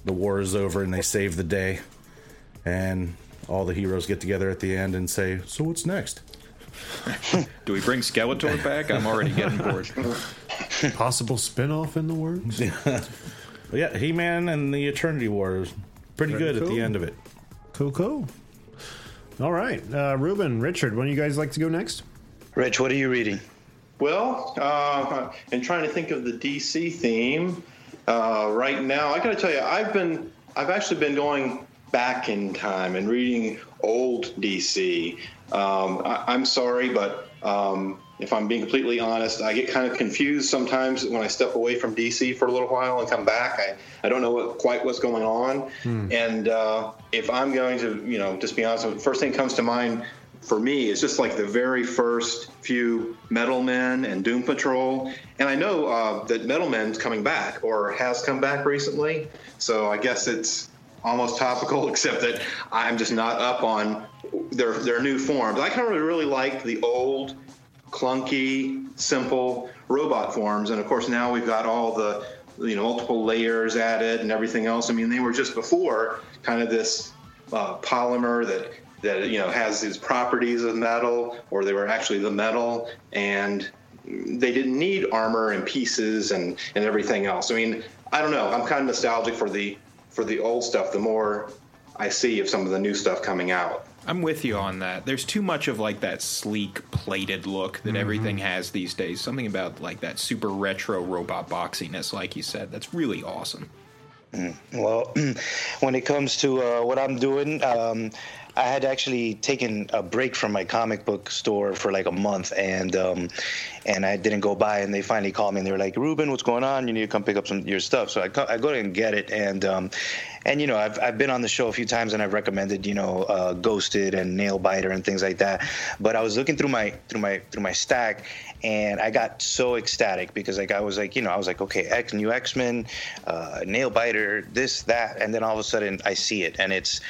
the war is over, and they save the day, and all the heroes get together at the end and say, "So what's next?" Do we bring Skeletor back? I'm already getting bored. Possible spin-off in the works. Yeah, He-Man and the Eternity War is pretty Very good at the end of it. Cool, cool. All right, uh, Ruben, Richard, when do you guys like to go next? Rich, what are you reading? Well, uh, and trying to think of the DC theme uh, right now, I got to tell you, I've been, I've actually been going back in time and reading old DC. Um, I, I'm sorry, but um, if I'm being completely honest, I get kind of confused sometimes when I step away from DC for a little while and come back. I, I don't know what, quite what's going on. And uh, if I'm going to, you know, just be honest, the first thing that comes to mind for me is just like the very first few Metal Men and Doom Patrol. And I know uh, that Metal Men's coming back or has come back recently. So I guess it's almost topical, except that I'm just not up on their their new forms. I kind of really like the old, clunky, simple robot forms, and of course now we've got all the you know multiple layers added and everything else. I mean, they were just before kind of this uh, polymer that that you know has these properties of metal, or they were actually the metal, and they didn't need armor and pieces and and everything else. I mean, I don't know. I'm kind of nostalgic for the for the old stuff. The more I see of some of the new stuff coming out. I'm with you on that. There's too much of like that sleek, plated look that everything has these days. Something about like that super retro robot boxiness, like you said, that's really awesome. Well, when it comes to uh, what I'm doing, um, I had actually taken a break from my comic book store for like a month, and um, and I didn't go by. And they finally called me, and they were like, "Ruben, what's going on? You need to come pick up some your stuff." So I, co- I go and get it, and um, and you know I've I've been on the show a few times, and I've recommended you know uh, Ghosted and Nail Biter and things like that. But I was looking through my through my through my stack, and I got so ecstatic because like I was like you know I was like okay X new X Men, uh, Nail Biter, this that, and then all of a sudden I see it, and it's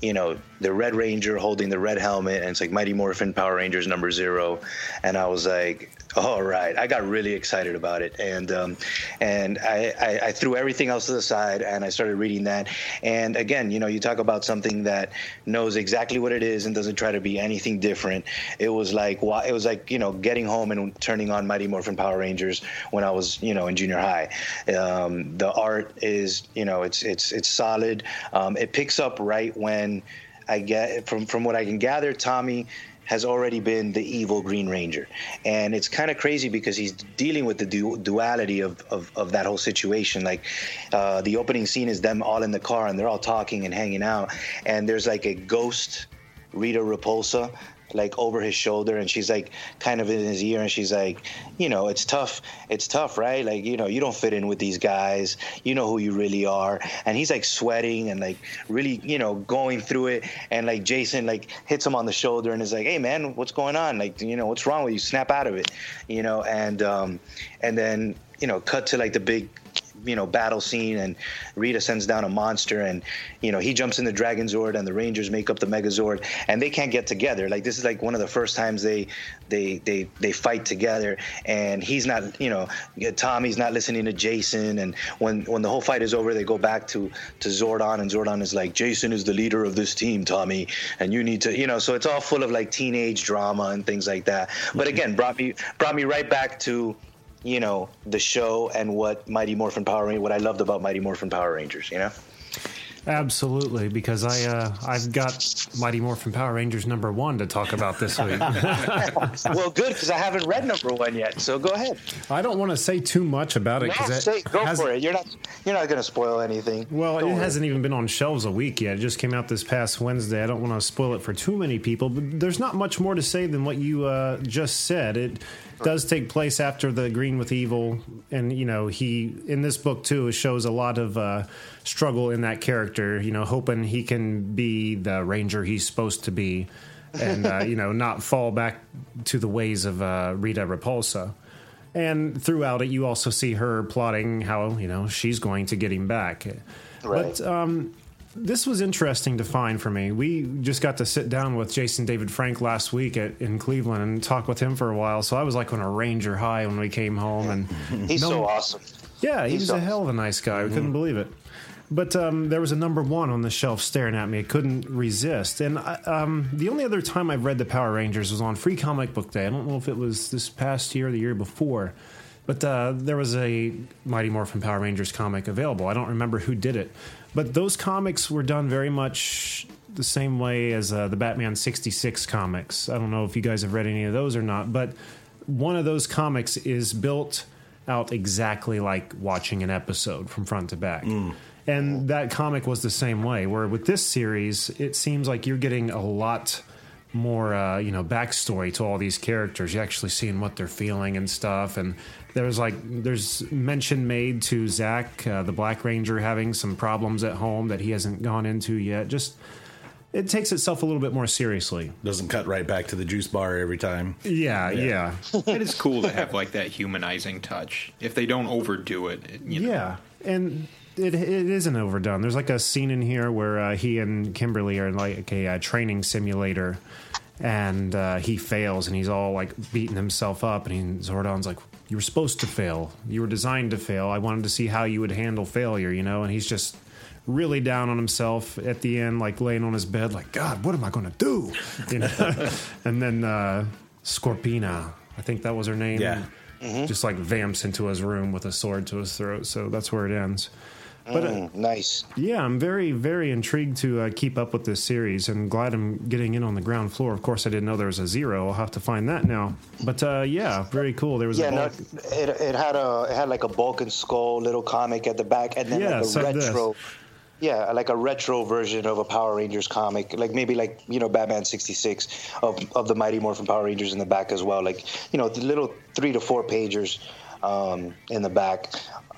you know, the Red Ranger holding the red helmet, and it's like Mighty Morphin Power Rangers number zero, and I was like, all right, I got really excited about it, and um, and I, I, I threw everything else to the side, and I started reading that, and again, you know, you talk about something that knows exactly what it is and doesn't try to be anything different. It was like, it was like you know, getting home and turning on Mighty Morphin Power Rangers when I was you know in junior high. Um, the art is you know, it's it's it's solid. Um, it picks up right when I get from from what I can gather, Tommy has already been the evil Green Ranger, and it's kind of crazy because he's dealing with the du- duality of, of of that whole situation. Like uh, the opening scene is them all in the car and they're all talking and hanging out, and there's like a ghost Rita Repulsa like over his shoulder and she's like kind of in his ear and she's like you know it's tough it's tough right? Like you know you don't fit in with these guys. You know who you really are. And he's like sweating and like really you know going through it. And like jason like hits him on the shoulder and is like hey man what's going on? Like you know what's wrong with you? Snap out of it. You know and um and then you know cut to like the big you know battle scene and Rita sends down a monster and you know he jumps in the Dragon Zord and the Rangers make up the Megazord and they can't get together. Like this is like one of the first times they they they they fight together and he's not you know Tommy's not listening to Jason and when when the whole fight is over they go back to to Zordon and Zordon is like Jason is the leader of this team Tommy and you need to you know so it's all full of like teenage drama and things like that. But mm-hmm. again brought me brought me right back to you know, the show and what Mighty Morphin Power Rangers, what I loved about Mighty Morphin Power Rangers, you know? Absolutely, because I uh, I've got Mighty Morphin Power Rangers number one to talk about this week. well, good because I haven't read number one yet. So go ahead. I don't want to say too much about it No, say, go for it. You're not you're not going to spoil anything. Well, Don't it worry. hasn't even been on shelves a week yet. It just came out this past Wednesday. I don't want to spoil it for too many people, but there's not much more to say than what you uh, just said. It does take place after the Green with Evil, and you know he in this book too it shows a lot of uh, struggle in that character. You know, hoping he can be the Ranger he's supposed to be, and uh, you know not fall back to the ways of uh, Rita Repulsa. And throughout it, you also see her plotting how you know she's going to get him back. But um, this was interesting to find for me. We just got to sit down with Jason David Frank last week at, in Cleveland and talk with him for a while. So I was like on a Ranger high when we came home. And He's no- so awesome. Yeah, he He's was a hell of a nice guy. We couldn't believe it. But um, there was a number one on the shelf staring at me. I couldn't resist. And I, um, the only other time I've read the Power Rangers was on Free Comic Book Day. I don't know if it was this past year or the year before. But uh, there was a Mighty Morphin Power Rangers comic available. I don't remember who did it. But those comics were done very much the same way as uh, the Batman 66 comics. I don't know if you guys have read any of those or not. But one of those comics is built out exactly like watching an episode from front to back. And that comic was the same way. Where with this series, it seems like you're getting a lot more, uh, you know, backstory to all these characters. You're actually seeing what they're feeling and stuff. And there's like there's mention made to Zach, uh, the Black Ranger, having some problems at home that he hasn't gone into yet. Just it takes itself a little bit more seriously. Doesn't cut right back to the juice bar every time. Yeah, yeah. it is cool to have like that humanizing touch. If they don't overdo it, it- you know. Yeah, and it it isn't overdone. There's like a scene in here where uh, he and Kimberly are in like a uh, training simulator, and uh, he fails, and he's all like beating himself up, and he, Zordon's like, "You were supposed to fail. You were designed to fail. I wanted to see how you would handle failure, you know." And he's just really down on himself at the end, like laying on his bed, like, "God, what am I going to do?" You know. and then uh, Scorpina, I think that was her name. Yeah. Just like vamps into his room with a sword to his throat. So that's where it ends. But uh, Mm, nice. yeah, I'm very, very intrigued to uh, keep up with this series and glad I'm getting in on the ground floor. Of course, I didn't know there was a zero. I'll have to find that now. But uh, yeah, very cool. There was Yeah, a no, it, it had a it had like a Bulk and Skull little comic at the back, and then Yeah, like a so this. retro. Yeah, like a retro version of a Power Rangers comic, like maybe like you know Batman '66 of of the Mighty Morphin Power Rangers in the back as well, like you know the little three to four pagers um, in the back.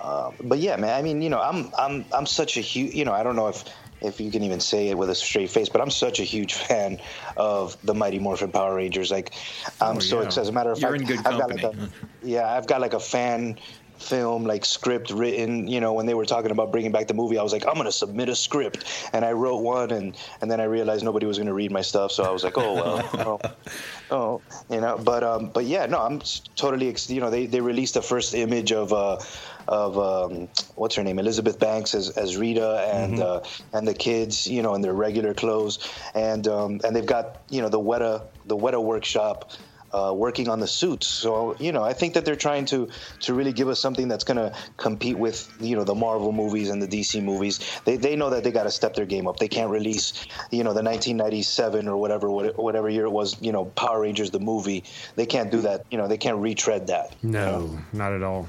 Uh, but yeah, man, I mean, you know, I'm I'm I'm such a huge, you know, I don't know if if you can even say it with a straight face, but I'm such a huge fan of the Mighty Morphin Power Rangers. Like, I'm Oh, so yeah. excited. As a matter of You're fact, in good I've got like a, yeah, I've got like a fan film like script written you know when they were talking about bringing back the movie i was like i'm going to submit a script and i wrote one and and then i realized nobody was going to read my stuff so i was like oh well oh, oh you know but um but yeah no i'm totally ex- you know they they released the first image of uh of um, what's her name, Elizabeth Banks as, as Rita, and uh, and the kids, you know, in their regular clothes, and um, and they've got you know the Weta the Weta workshop uh, working on the suits. So you know, I think that they're trying to to really give us something that's going to compete with you know the Marvel movies and the DC movies. They they know that they got to step their game up. They can't release you know the 1997 or whatever whatever year it was. You know, Power Rangers the movie. They can't do that. You know, they can't retread that. No, not at all.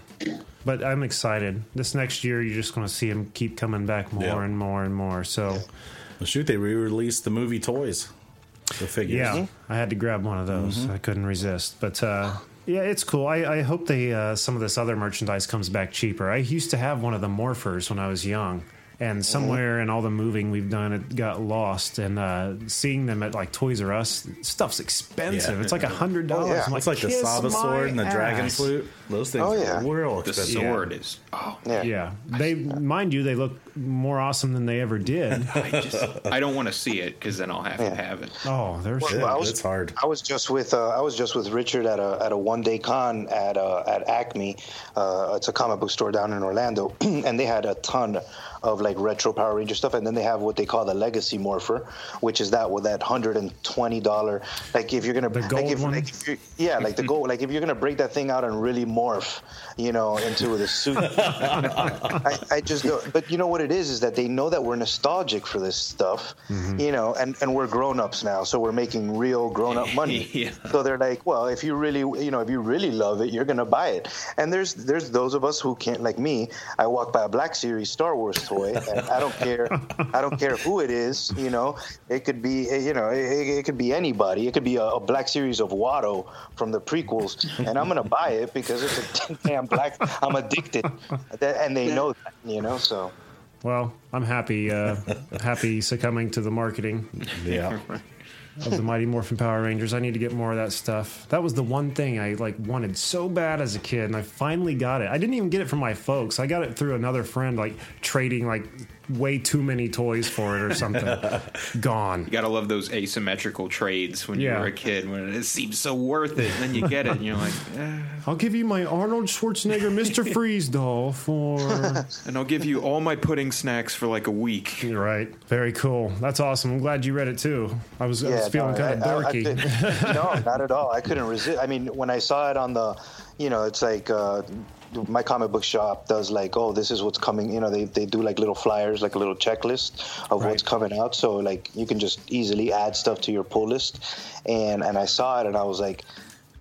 But I'm excited. This next year, you're just going to see them keep coming back more Yeah. and more and more. So Well, shoot, they re-released the movie toys, the figures. yeah, I had to grab one of those. Mhm. I couldn't resist. But uh, yeah, it's cool. I, I hope they uh, some of this other merchandise comes back cheaper. I used to have one of the morphers when I was young. And somewhere in all the moving we've done, it got lost. And uh, seeing them at like Toys R Us, stuff's expensive. Yeah. It's like a hundred Oh, dollars. yeah. I'm It's like the "Kiss Saba my sword and the dragon flute. Those things Oh, are yeah. real The expensive. sword is. Oh, Yeah. Yeah, they mind you, they look more awesome than they ever did. I just I don't want to see it because then I'll have Yeah. to have it. Oh, they're Well, shit. I was, it's hard. I was just with uh, I was just with Richard at a at a one day con at uh, at Acme. Uh, it's a comic book store down in Orlando, and they had a ton of like retro Power Ranger stuff, and then they have what they call the Legacy Morpher, which is that with that hundred and twenty dollar. Like if you're gonna The like gold if, one? like if you're, yeah, like the gold. Like if you're gonna break that thing out and really morph morph, you know, into the suit. I, I just don't. But you know what it is is that they know that we're nostalgic for this stuff, mm-hmm. you know, and and we're grown ups now, so we're making real grown up money. Yeah. So they're like, well, if you really, you know, if you really love it, you're gonna buy it. And there's there's those of us who can't, like me. I walk by a Black Series Star Wars toy, and I don't care. I don't care who it is. You know, it could be, eh, you know, it, it could be anybody. It could be a, a Black Series of Watto from the prequels, and I'm gonna buy it because it's a damn black. I'm addicted, and they know that. You know, so. Well, I'm happy, uh, happy succumbing to the marketing Yeah. of the Mighty Morphin Power Rangers. I need to get more of that stuff. That was the one thing I like wanted so bad as a kid, and I finally got it. I didn't even get it from my folks. I got it through another friend, like trading like way too many toys for it or something. Gone. You gotta love those asymmetrical trades when Yeah. you were a kid when it seems so worth it, and then you get it, and you're like, eh. I'll give you my Arnold Schwarzenegger Mr. Freeze doll for. and I'll give you all my pudding snacks for like a week. You're right. Very cool. That's awesome. I'm glad you read it too. I was, I was feeling no, kind of I- I- I dorky. could- no, not at all. I couldn't resist. I mean, when I saw it on the, you know, it's like uh, my comic book shop does like, oh, this is what's coming. You know, they, they do like little flyers, like a little checklist of what's coming out. So like you can just easily add stuff to your pull list. And and I saw it and I was like,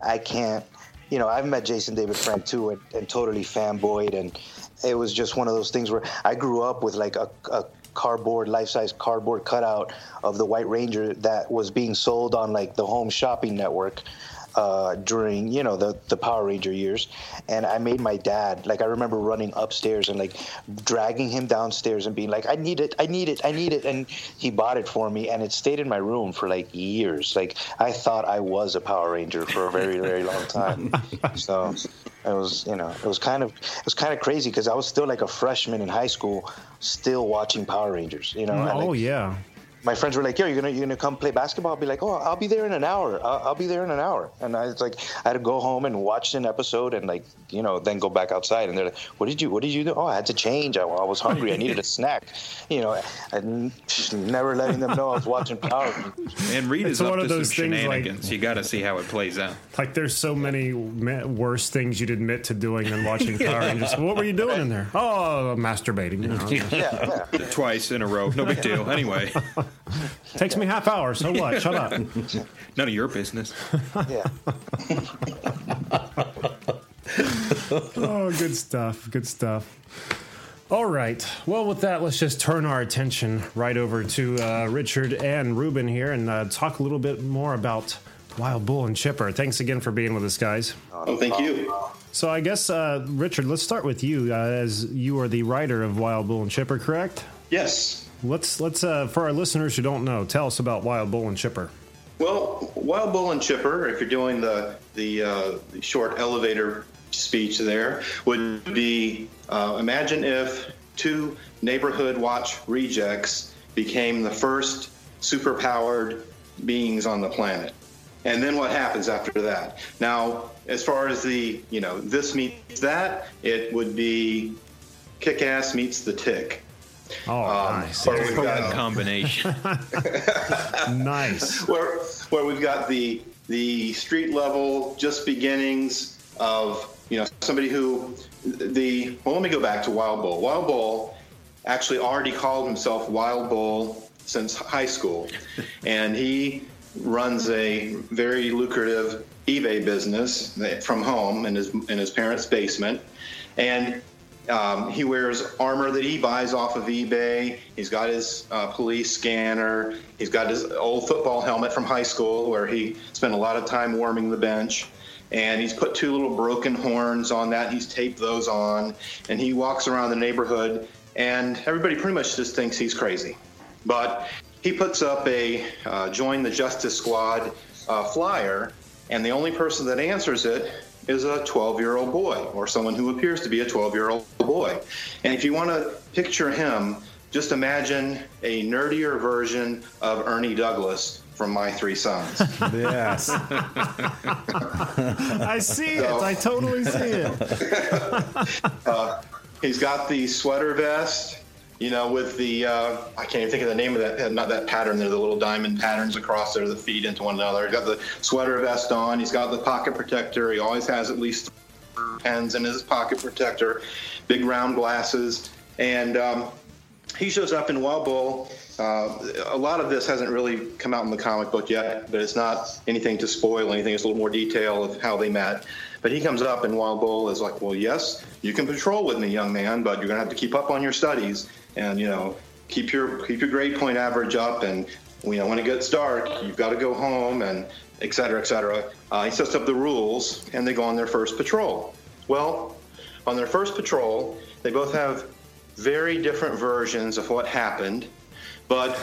I can't. You know, I've met Jason David Frank too, and, and totally fanboyed, and it was just one of those things where I grew up with like a, a cardboard, life-size cardboard cutout of the White Ranger that was being sold on like the Home Shopping Network uh, during you know the the Power Ranger years, and I made my dad like I remember running upstairs and like dragging him downstairs and being like, I need it, I need it, I need it, and he bought it for me, and it stayed in my room for like years. Like I thought I was a Power Ranger for a very very long time. so it was you know it was kind of it was kind of crazy because I was still like a freshman in high school, still watching Power Rangers. You know, and, oh like, yeah. My friends were like, "Yo, you're gonna you're gonna come play basketball?" I'll be like, "Oh, I'll be there in an hour. I'll, I'll be there in an hour." And I was like, I had to go home and watch an episode and like you know then go back outside. And they're like, "What did you What did you do?" Oh, I had to change. I, I was hungry. I needed a snack. You know, and never letting them know I was watching Power. And Reed It's is up one to of some those things, like- shenanigans. you got to see how it plays out. Like there's so many worse things you'd admit to doing than watching Power Rangers. What were you doing in there? Oh, masturbating. You know. Yeah, yeah. Twice in a row, no big deal. Anyway, Takes me half hour. So what? Shut up. none of your business. yeah. Oh, good stuff. Good stuff. All right. Well, with that, let's just turn our attention right over to uh, Richard and Ruben here and uh, talk a little bit more about Wild Bull and Chipper. Thanks again for being with us, guys. Oh, thank you. So, I guess, uh, Richard, let's start with you, uh, as you are the writer of Wild Bull and Chipper, correct? Yes. Let's let's uh, for our listeners who don't know, tell us about Wild Bull and Chipper. Well, Wild Bull and Chipper, if you're doing the the, uh, the short elevator speech there, would be uh, imagine if two neighborhood watch rejects became the first superpowered beings on the planet. And then what happens after that? Now, as far as the, you know, this meets that, it would be kick ass meets the tick. Oh, Um, nice, where we've got- combination. nice. where where we've got the the street level just beginnings of you know somebody who the well let me go back to Wild Bull. Wild Bull actually already called himself Wild Bull since high school, and he runs a very lucrative eBay business from home in his in his parents' basement, and um, he wears armor that he buys off of eBay. He's got his uh, police scanner. He's got his old football helmet from high school where he spent a lot of time warming the bench. And he's put two little broken horns on that. He's taped those on. And he walks around the neighborhood, and everybody pretty much just thinks he's crazy. But he puts up a uh, Join the Justice Squad uh, flyer, and the only person that answers it is a 12 year old boy or someone who appears to be a 12 year old boy. And if you want to picture him, just imagine a nerdier version of Ernie Douglas from My Three Sons. Yes. I see it. I totally see it. uh, he's got the sweater vest, you know, with the uh, I can't even think of the name of that not that pattern there, the little diamond patterns across there that feed into one another. He's got the sweater vest on. He's got the pocket protector. He always has at least pens in his pocket protector, big round glasses, and um, he shows up in Wild Bull. Uh, a lot of this hasn't really come out in the comic book yet, but it's not anything to spoil anything. It's a little more detail of how they met. But he comes up in Wild Bull is like, well, yes, you can patrol with me, young man, but you're gonna have to keep up on your studies and you know keep your keep your grade point average up. And you know when it gets dark, you've got to go home and et cetera, et cetera. Uh, he sets up the rules, and they go on their first patrol. Well, on their first patrol, they both have very different versions of what happened, but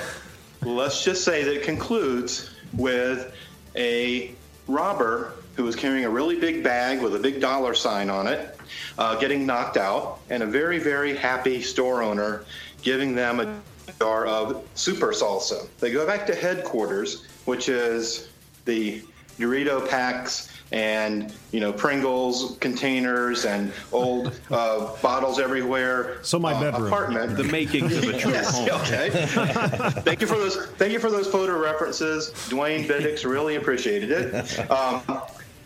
let's just say that it concludes with a robber who was carrying a really big bag with a big dollar sign on it, uh, getting knocked out, and a very, very happy store owner giving them a jar of super salsa. They go back to headquarters, which is the Dorito packs and you know Pringles containers and old uh, bottles everywhere. So my uh, bedroom. apartment. The makings of a true yes, home. okay. thank you for those. Thank you for those photo references. Dwayne Biddix really appreciated it. Um,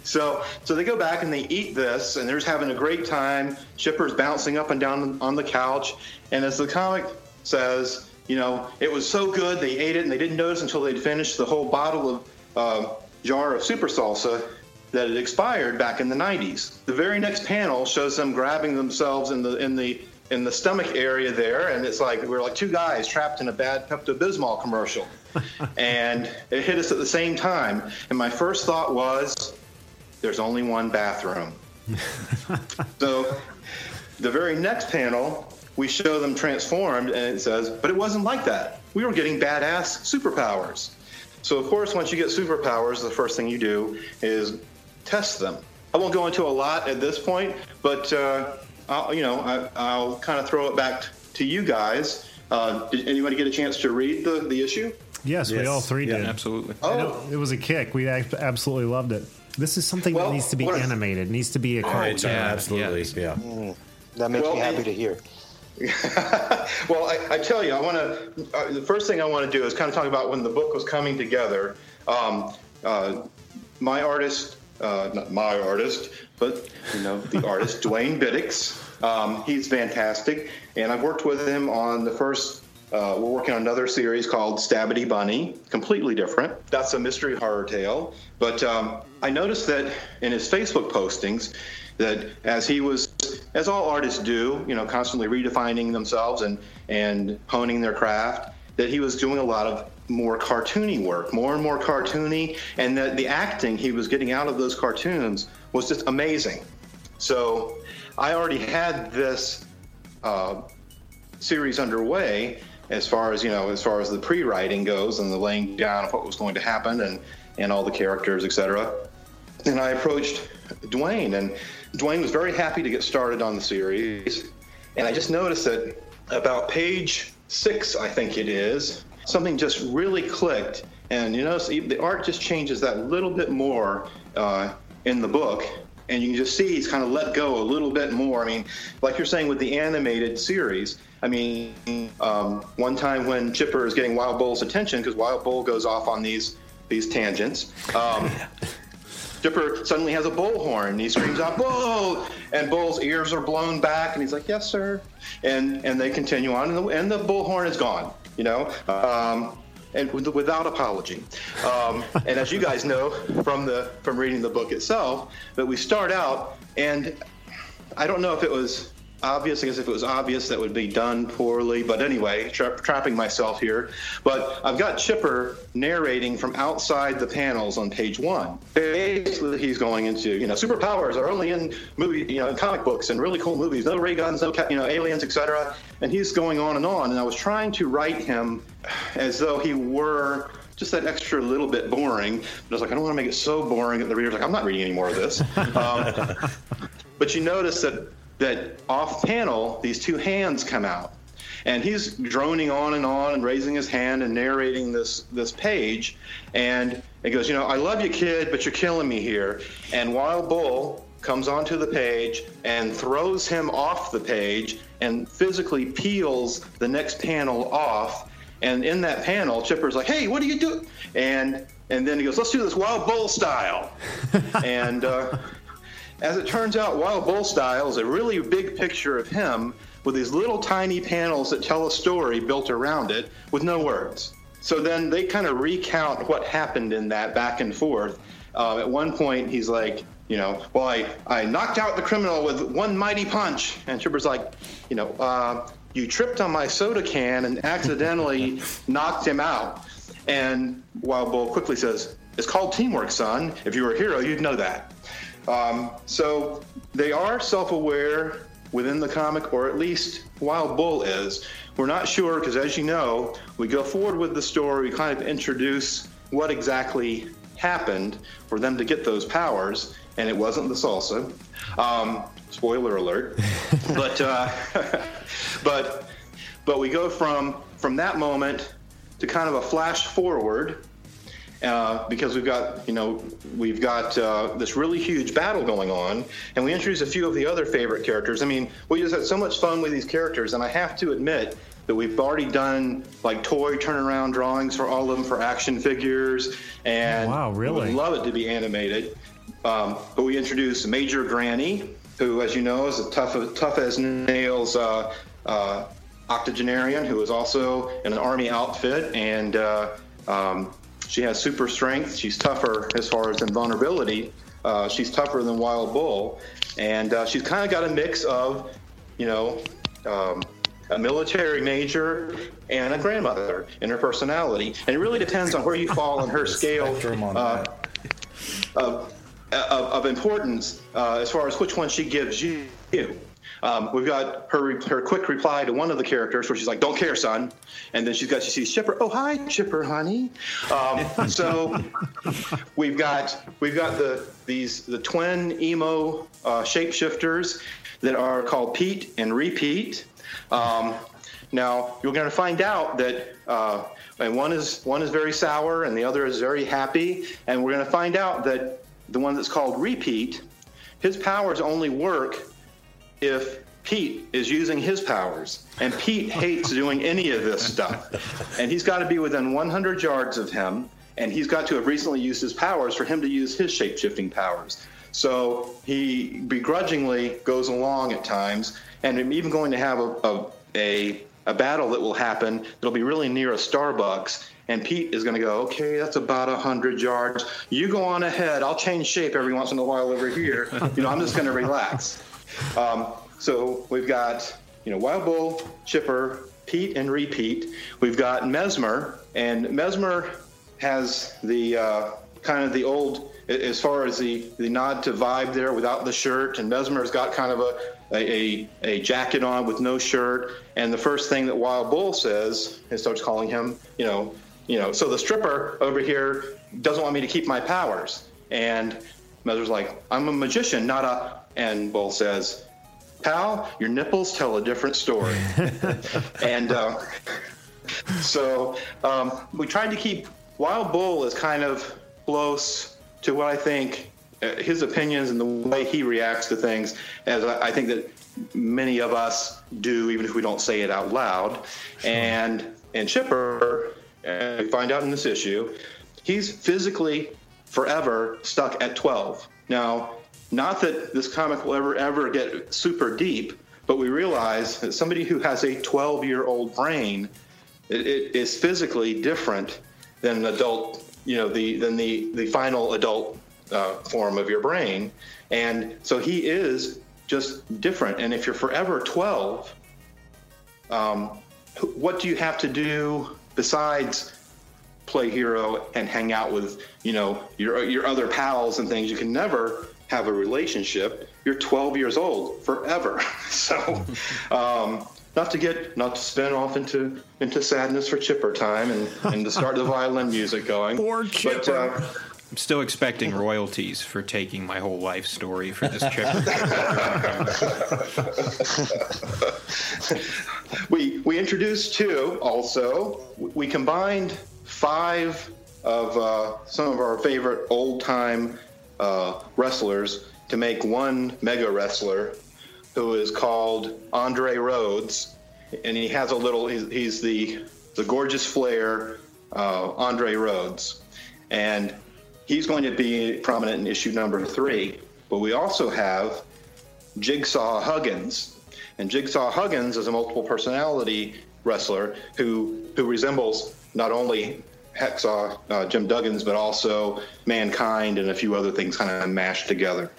so, so they go back and they eat this, and they're just having a great time. Chipper's bouncing up and down on the couch, and as the comic says, you know, it was so good they ate it and they didn't notice until they'd finished the whole bottle of uh, jar of super salsa that had expired back in the 90s. The very next panel shows them grabbing themselves in the in the in the stomach area there, and it's like we're like two guys trapped in a bad Pepto Bismol commercial, and it hit us at the same time. And my first thought was, there's only one bathroom. so the very next panel, we show them transformed, and it says, but it wasn't like that. We were getting badass superpowers. So, of course, once you get superpowers, the first thing you do is test them. I won't go into a lot at this point, but uh, I'll, you know, I, I'll kind of throw it back to you guys. Uh, did anybody get a chance to read the, the issue? Yes, we all three Yeah, did. Absolutely. Oh, It was a kick. We absolutely loved it. This is something Well, that needs to be animated. It needs to be a cartoon. Right, yeah, absolutely. yeah. Yeah. That makes Well, me happy and- to hear. well, I, I tell you, I want to. Uh, the first thing I want to do is kind of talk about when the book was coming together. Um, uh, my artist, uh, not my artist, but you know the artist, Dwayne Biddix. Um, he's fantastic, and I've worked with him on the first. Uh, we're working on another series called Stabbity Bunny, completely different. That's a mystery horror tale. But um, I noticed that in his Facebook postings, that as he was, as all artists do, you know, constantly redefining themselves and and honing their craft, that he was doing a lot of more cartoony work, more and more cartoony, and that the acting he was getting out of those cartoons was just amazing. So I already had this uh, series underway as far as you know as far as the pre-writing goes and the laying down of what was going to happen and and all the characters etc and i approached dwayne and dwayne was very happy to get started on the series and i just noticed that about page six i think it is something just really clicked and you notice the art just changes that little bit more uh, in the book and you can just see he's kind of let go a little bit more. I mean, like you're saying with the animated series. I mean, um, one time when Chipper is getting Wild Bull's attention because Wild Bull goes off on these these tangents. Um, Chipper suddenly has a bullhorn. And he screams out "Bull!" and Bull's ears are blown back, and he's like, "Yes, sir." And and they continue on, and the, and the bullhorn is gone. You know. Um, and with, without apology. Um, and as you guys know from the from reading the book itself, that we start out, and I don't know if it was obvious. I guess if it was obvious, that would be done poorly. But anyway, tra- trapping myself here. But I've got Chipper narrating from outside the panels on page one. Basically, he's going into you know superpowers are only in movie, you know, in comic books and really cool movies. No ray guns, no you know aliens, etc. And he's going on and on. And I was trying to write him as though he were just that extra little bit boring. But I was like, I don't want to make it so boring that the reader's like, I'm not reading any more of this. Um, but you notice that that off panel, these two hands come out, and he's droning on and on and raising his hand and narrating this this page, and it goes, you know, I love you, kid, but you're killing me here. And Wild Bull comes onto the page and throws him off the page and physically peels the next panel off. And in that panel, Chipper's like, "Hey, what are you doing?" And and then he goes, "Let's do this Wild Bull style." and uh, as it turns out, Wild Bull style is a really big picture of him with these little tiny panels that tell a story built around it with no words. So then they kind of recount what happened in that back and forth. Uh, at one point, he's like, you know, well, I, I knocked out the criminal with one mighty punch. And Chipper's like, you know, uh, you tripped on my soda can and accidentally knocked him out. And Wild Bull quickly says, it's called teamwork, son. If you were a hero, you'd know that. Um, so they are self aware within the comic, or at least Wild Bull is. We're not sure because, as you know, we go forward with the story, we kind of introduce what exactly happened for them to get those powers, and it wasn't the salsa. Um, spoiler alert. but uh, but but we go from from that moment to kind of a flash forward uh, because we've got you know we've got uh, this really huge battle going on, and we introduce a few of the other favorite characters. I mean, we just had so much fun with these characters, and I have to admit that we've already done like toy turnaround drawings for all of them for action figures, and wow, really? would love it to be animated. Um, but we introduced Major Granny, who, as you know, is a tough tough as nails. Uh, uh, octogenarian who is also in an army outfit and uh, um, she has super strength. She's tougher as far as invulnerability. Uh, she's tougher than Wild Bull, and uh, she's kind of got a mix of, you know, um, a military major and a grandmother in her personality. And it really depends on where you fall on her scale uh, of, of, of, importance uh, as far as which one she gives you. Um, we've got her her quick reply to one of the characters where she's like, "Don't care, son," and then she's got she sees Chipper. Oh, hi, Chipper, honey. Um, so we've got we've got the these the twin emo uh, shapeshifters that are called Pete and Repeat. Um, now you're going to find out that. Uh, and one is one is very sour, and the other is very happy. And we're going to find out that the one that's called Repeat, his powers only work if Pete is using his powers, and Pete hates doing any of this stuff, and he's got to be within 100 yards of him, and he's got to have recently used his powers for him to use his shape shifting powers. So he begrudgingly goes along at times, and I'm even going to have a, a, a, a battle that will happen that'll be really near a Starbucks. And Pete is going to go, okay, that's about 100 yards. You go on ahead. I'll change shape every once in a while over here. You know, I'm just going to relax. Um, so we've got, you know, Wild Bull, Chipper, Pete, and Repeat. We've got Mesmer, and Mesmer has the uh, kind of the old, as far as the, the nod to vibe there without the shirt, and Mesmer's got kind of a, a, a, jacket on with no shirt. And the first thing that Wild Bull says, and starts calling him, you know, you know, so the stripper over here doesn't want me to keep my powers. And Mesmer's like, I'm a magician, not a and Bull says, "Pal, your nipples tell a different story." and uh, so um, we tried to keep Wild Bull is kind of close to what I think uh, his opinions and the way he reacts to things, as I, I think that many of us do, even if we don't say it out loud. And and Chipper, uh, we find out in this issue, he's physically forever stuck at 12. Now, not that this comic will ever ever get super deep, but we realize that somebody who has a 12 year old brain it, it is physically different than an adult, you know, the than the the final adult uh, form of your brain, and so he is just different. And if you're forever 12, um, what do you have to do besides play hero and hang out with you know your your other pals and things? You can never have a relationship, you're 12 years old forever. so, um, not to get not to spin off into into sadness for Chipper time and, and to start the violin music going. Poor Chipper. But, uh, I'm still expecting royalties for taking my whole life story for this Chipper. we we introduced two also. We combined five of uh, some of our favorite old time uh, wrestlers to make one mega wrestler who is called Andre Rhodes, and he has a little. He's, the the gorgeous flair uh, Andre Rhodes, and he's going to be prominent in issue number three. but we also have Jigsaw Huggins. And Jigsaw Huggins is a multiple personality wrestler who who resembles not only Hacksaw uh, Jim Duggins, but also Mankind and a few other things kind of mashed together.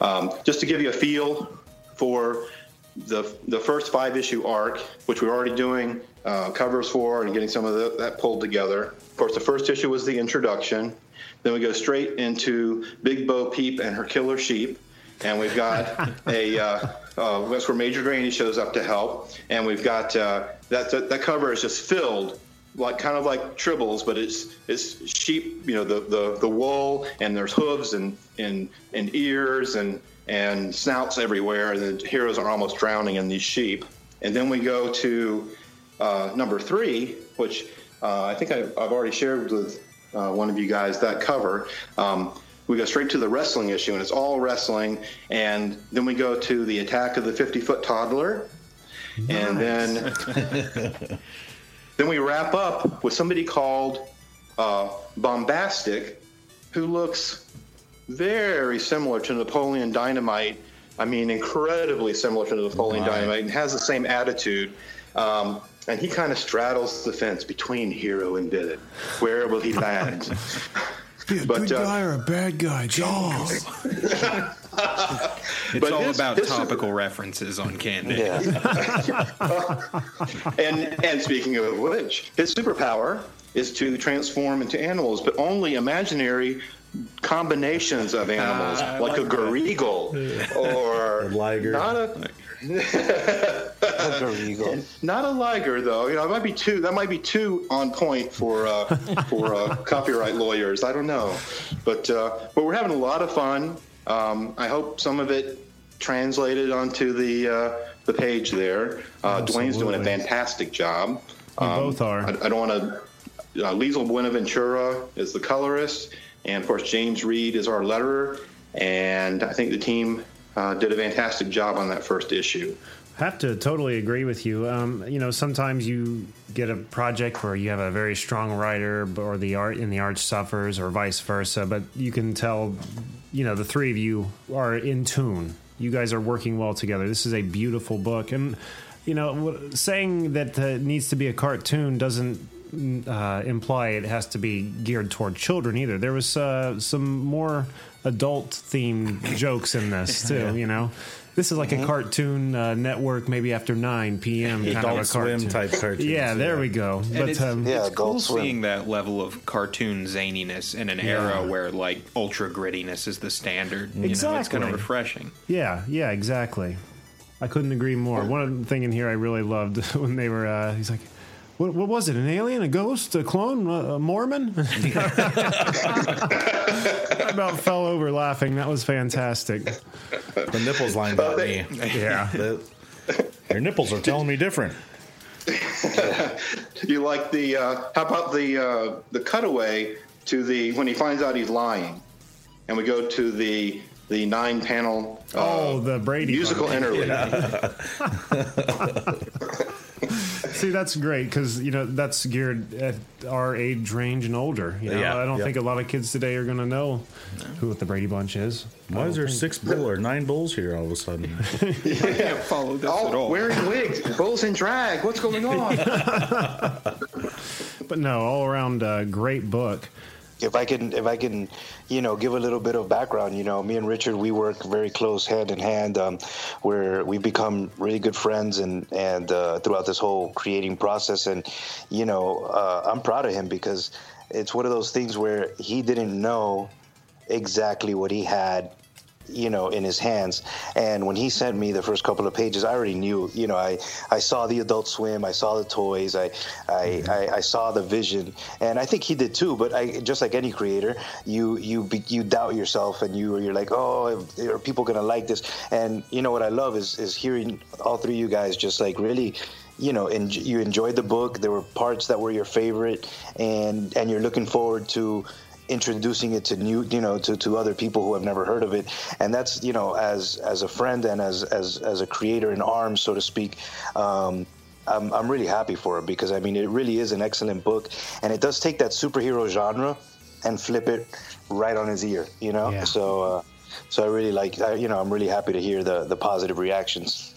Um, just to give you a feel for the the first five issue arc, which we're already doing uh, covers for and getting some of the, that pulled together. Of course, the first issue was the introduction. Then we go straight into Big Bo Peep and her killer sheep, and we've got a. Uh, uh, that's where Major Granny shows up to help, and we've got uh, that, that that cover is just filled like kind of like tribbles, but it's it's sheep, you know, the, the, the wool and there's hooves and, and and ears and and snouts everywhere, and the heroes are almost drowning in these sheep. And then we go to uh, number three, which uh, I think I, I've already shared with uh, one of you guys that cover. Um, we go straight to the wrestling issue, and it's all wrestling. And then we go to the attack of the 50 foot toddler. And then then we wrap up with somebody called uh, Bombastic, who looks very similar to Napoleon Dynamite. I mean, incredibly similar to Napoleon Right. Dynamite, and has the same attitude. Um, and he kind of straddles the fence between hero and villain. Where will he land? Be a but uh, or a bad guy, Jaws. It's But all his- about his- topical references on Candid. and and speaking of which, his superpower is to transform into animals, but only imaginary combinations of animals, Ah, I like, a like. Garigal or A liger. Not a not a liger, though. You know, it might be too. That might be too on point for uh, for uh, copyright lawyers. I don't know, but uh, but we're having a lot of fun. Um, I hope some of it translated onto the uh, the page there. Uh, Dwayne's doing a fantastic job. Um, You both are. I, I don't want to. Uh, Liesel Buenaventura is the colorist, and of course James Reed is our letterer. And I think the team uh, did a fantastic job on that first issue. Have to totally agree with you. Um, you know, sometimes you get a project where you have a very strong writer, or the art in the art suffers, or vice versa. But you can tell, you know, the three of you are in tune. You guys are working well together. This is a beautiful book, and you know, saying that uh, it needs to be a cartoon doesn't uh, imply it has to be geared toward children either. There was uh, some more adult themed jokes in this too. You know, this is like a cartoon uh, network, maybe after nine p.m. kind Adult of a cartoon. Swim type cartoons, Yeah, there yeah. we go. And but it's, um, it's cool seeing that level of cartoon zaniness in an era where like ultra grittiness is the standard. You know, it's kind of refreshing. Yeah, yeah, exactly. I couldn't agree more. One thing in here I really loved when they were. Uh, he's like, "What, what was it? An alien? A ghost? A clone? A, a Mormon?" I about fell over laughing. That was fantastic. The nipples line up me. Yeah. The- your nipples are telling me different. you like the uh, how about the uh, the cutaway to the when he finds out he's lying, and we go to the the nine panel uh, Oh, the Brady musical Bunch. interlude. See, that's great because you know that's geared at our age range and older. You know, Yeah, I don't yeah. think a lot of kids today are going to know who the Brady Bunch is. Why is there think- six bull or nine bulls here all of a sudden? can't follow this all, at all. Wearing wigs, bulls in drag. What's going on? But no, all around uh, great book. If I can, if I can, you know, give a little bit of background, you know, me and Richard, we work very close hand in hand. Um, where we've become really good friends, and and uh, throughout this whole creating process, and you know, uh, I'm proud of him because it's one of those things where he didn't know exactly what he had you know in his hands. And when he sent me the first couple of pages i already knew you know i i saw the adult swim i saw the toys i i mm-hmm. I, I saw the vision. And i think he did too but i just like any creator you you be, you doubt yourself and you you're like oh are people gonna like this? And you know what i love is is hearing all three of you guys just like really you know, and you enjoyed the book. There were parts that were your favorite, and and you're looking forward to introducing it to new, you know, to, to other people who have never heard of it. And that's you know, as as a friend and as as as a creator in arms, so to speak. Um, I'm, I'm really happy for it because I mean it really is an excellent book, and it does take that superhero genre and flip it right on his ear, you know. Yeah. So uh, So I really like, I, you know, I'm really happy to hear the the positive reactions.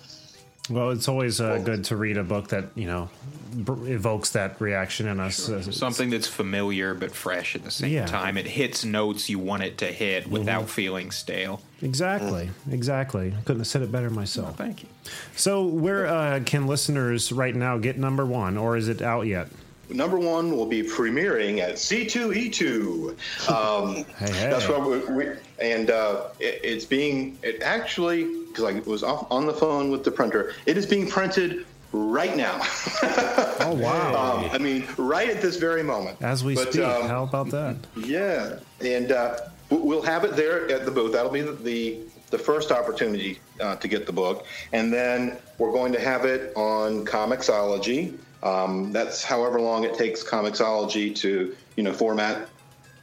Well, it's always uh, good to read a book that you know br- evokes that reaction in us. Uh, Something that's familiar but fresh at the same Yeah. time. It hits notes you want it to hit without feeling stale. Exactly, exactly. I couldn't have said it better myself. Thank you. So, where uh, can listeners right now get number one, or is it out yet? Number one will be premiering at C2E2. Um, Hey, hey. That's where we, we and uh, it, it's being it actually because I was off on the phone with the printer. It is being printed right now. Oh wow! um, I mean, right at this very moment. As we But, speak, um, how about that? Yeah, and uh, we'll have it there at the booth. That'll be the the, the first opportunity uh, to get the book, and then we're going to have it on Comixology. Um, that's however long it takes Comixology to you know format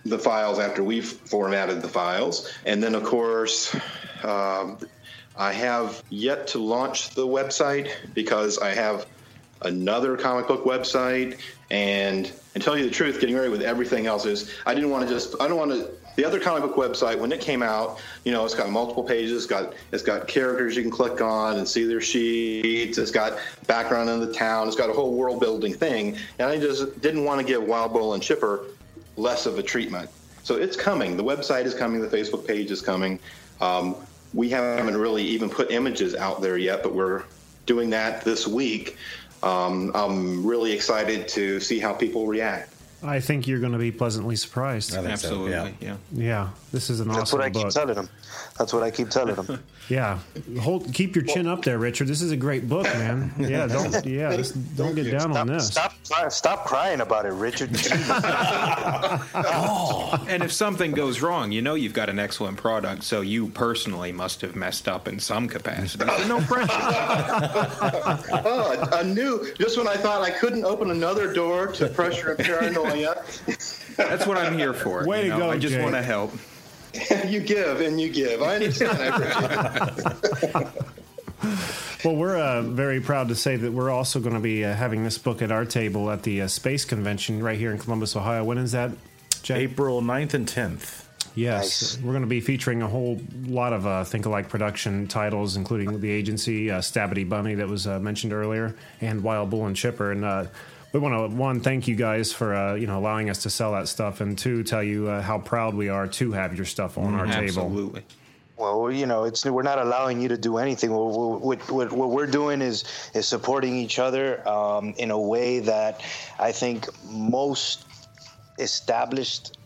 the files after we've formatted the files, and then of course. Um, I have yet to launch the website because I have another comic book website. And and tell you the truth getting ready with everything else is i didn't want to just i don't want to the other comic book website when it came out you know it's got multiple pages it's got it's got characters you can click on and see their sheets it's got background in the town it's got a whole world building thing. And i just didn't want to give wild bull and chipper less of a treatment. So it's coming the website is coming the facebook page is coming. Um, we haven't really even put images out there yet but we're doing that this week um, I'm really excited to see how people react. I think you're going to be pleasantly surprised. I think so, Absolutely. yeah. yeah. Yeah, this is an That's awesome what I keep book. telling them. That's what I keep telling them. Yeah, hold, keep your chin up there, Richard. This is a great book, man. Yeah, don't yeah, just don't get down on this. stop, stop crying about it, Richard. oh, And if something goes wrong, you know you've got an excellent product, so you personally must have messed up in some capacity. So no pressure. oh, I, I knew just when I thought I couldn't open another door to pressure and paranoia, That's what I'm here for. Way you to go, I just Jake. want to help. you give and you give. I understand. I. Well, we're uh, very proud to say that we're also going to be uh, having this book at our table at the uh, Space Convention right here in Columbus, Ohio. When is that, Jay? April 9th and 10th. Yes, we're going to be featuring a whole lot of uh, Think-A-Like production titles, including the agency uh, Stabbity Bunny that was uh, mentioned earlier, and Wild Bull and Chipper. And uh, we want to one thank you guys for uh, you know allowing us to sell that stuff, and two tell you uh, how proud we are to have your stuff on our table. Absolutely. Well, you know, it's we're not allowing you to do anything. What, what, what, what we're doing is is supporting each other um, in a way that I think most established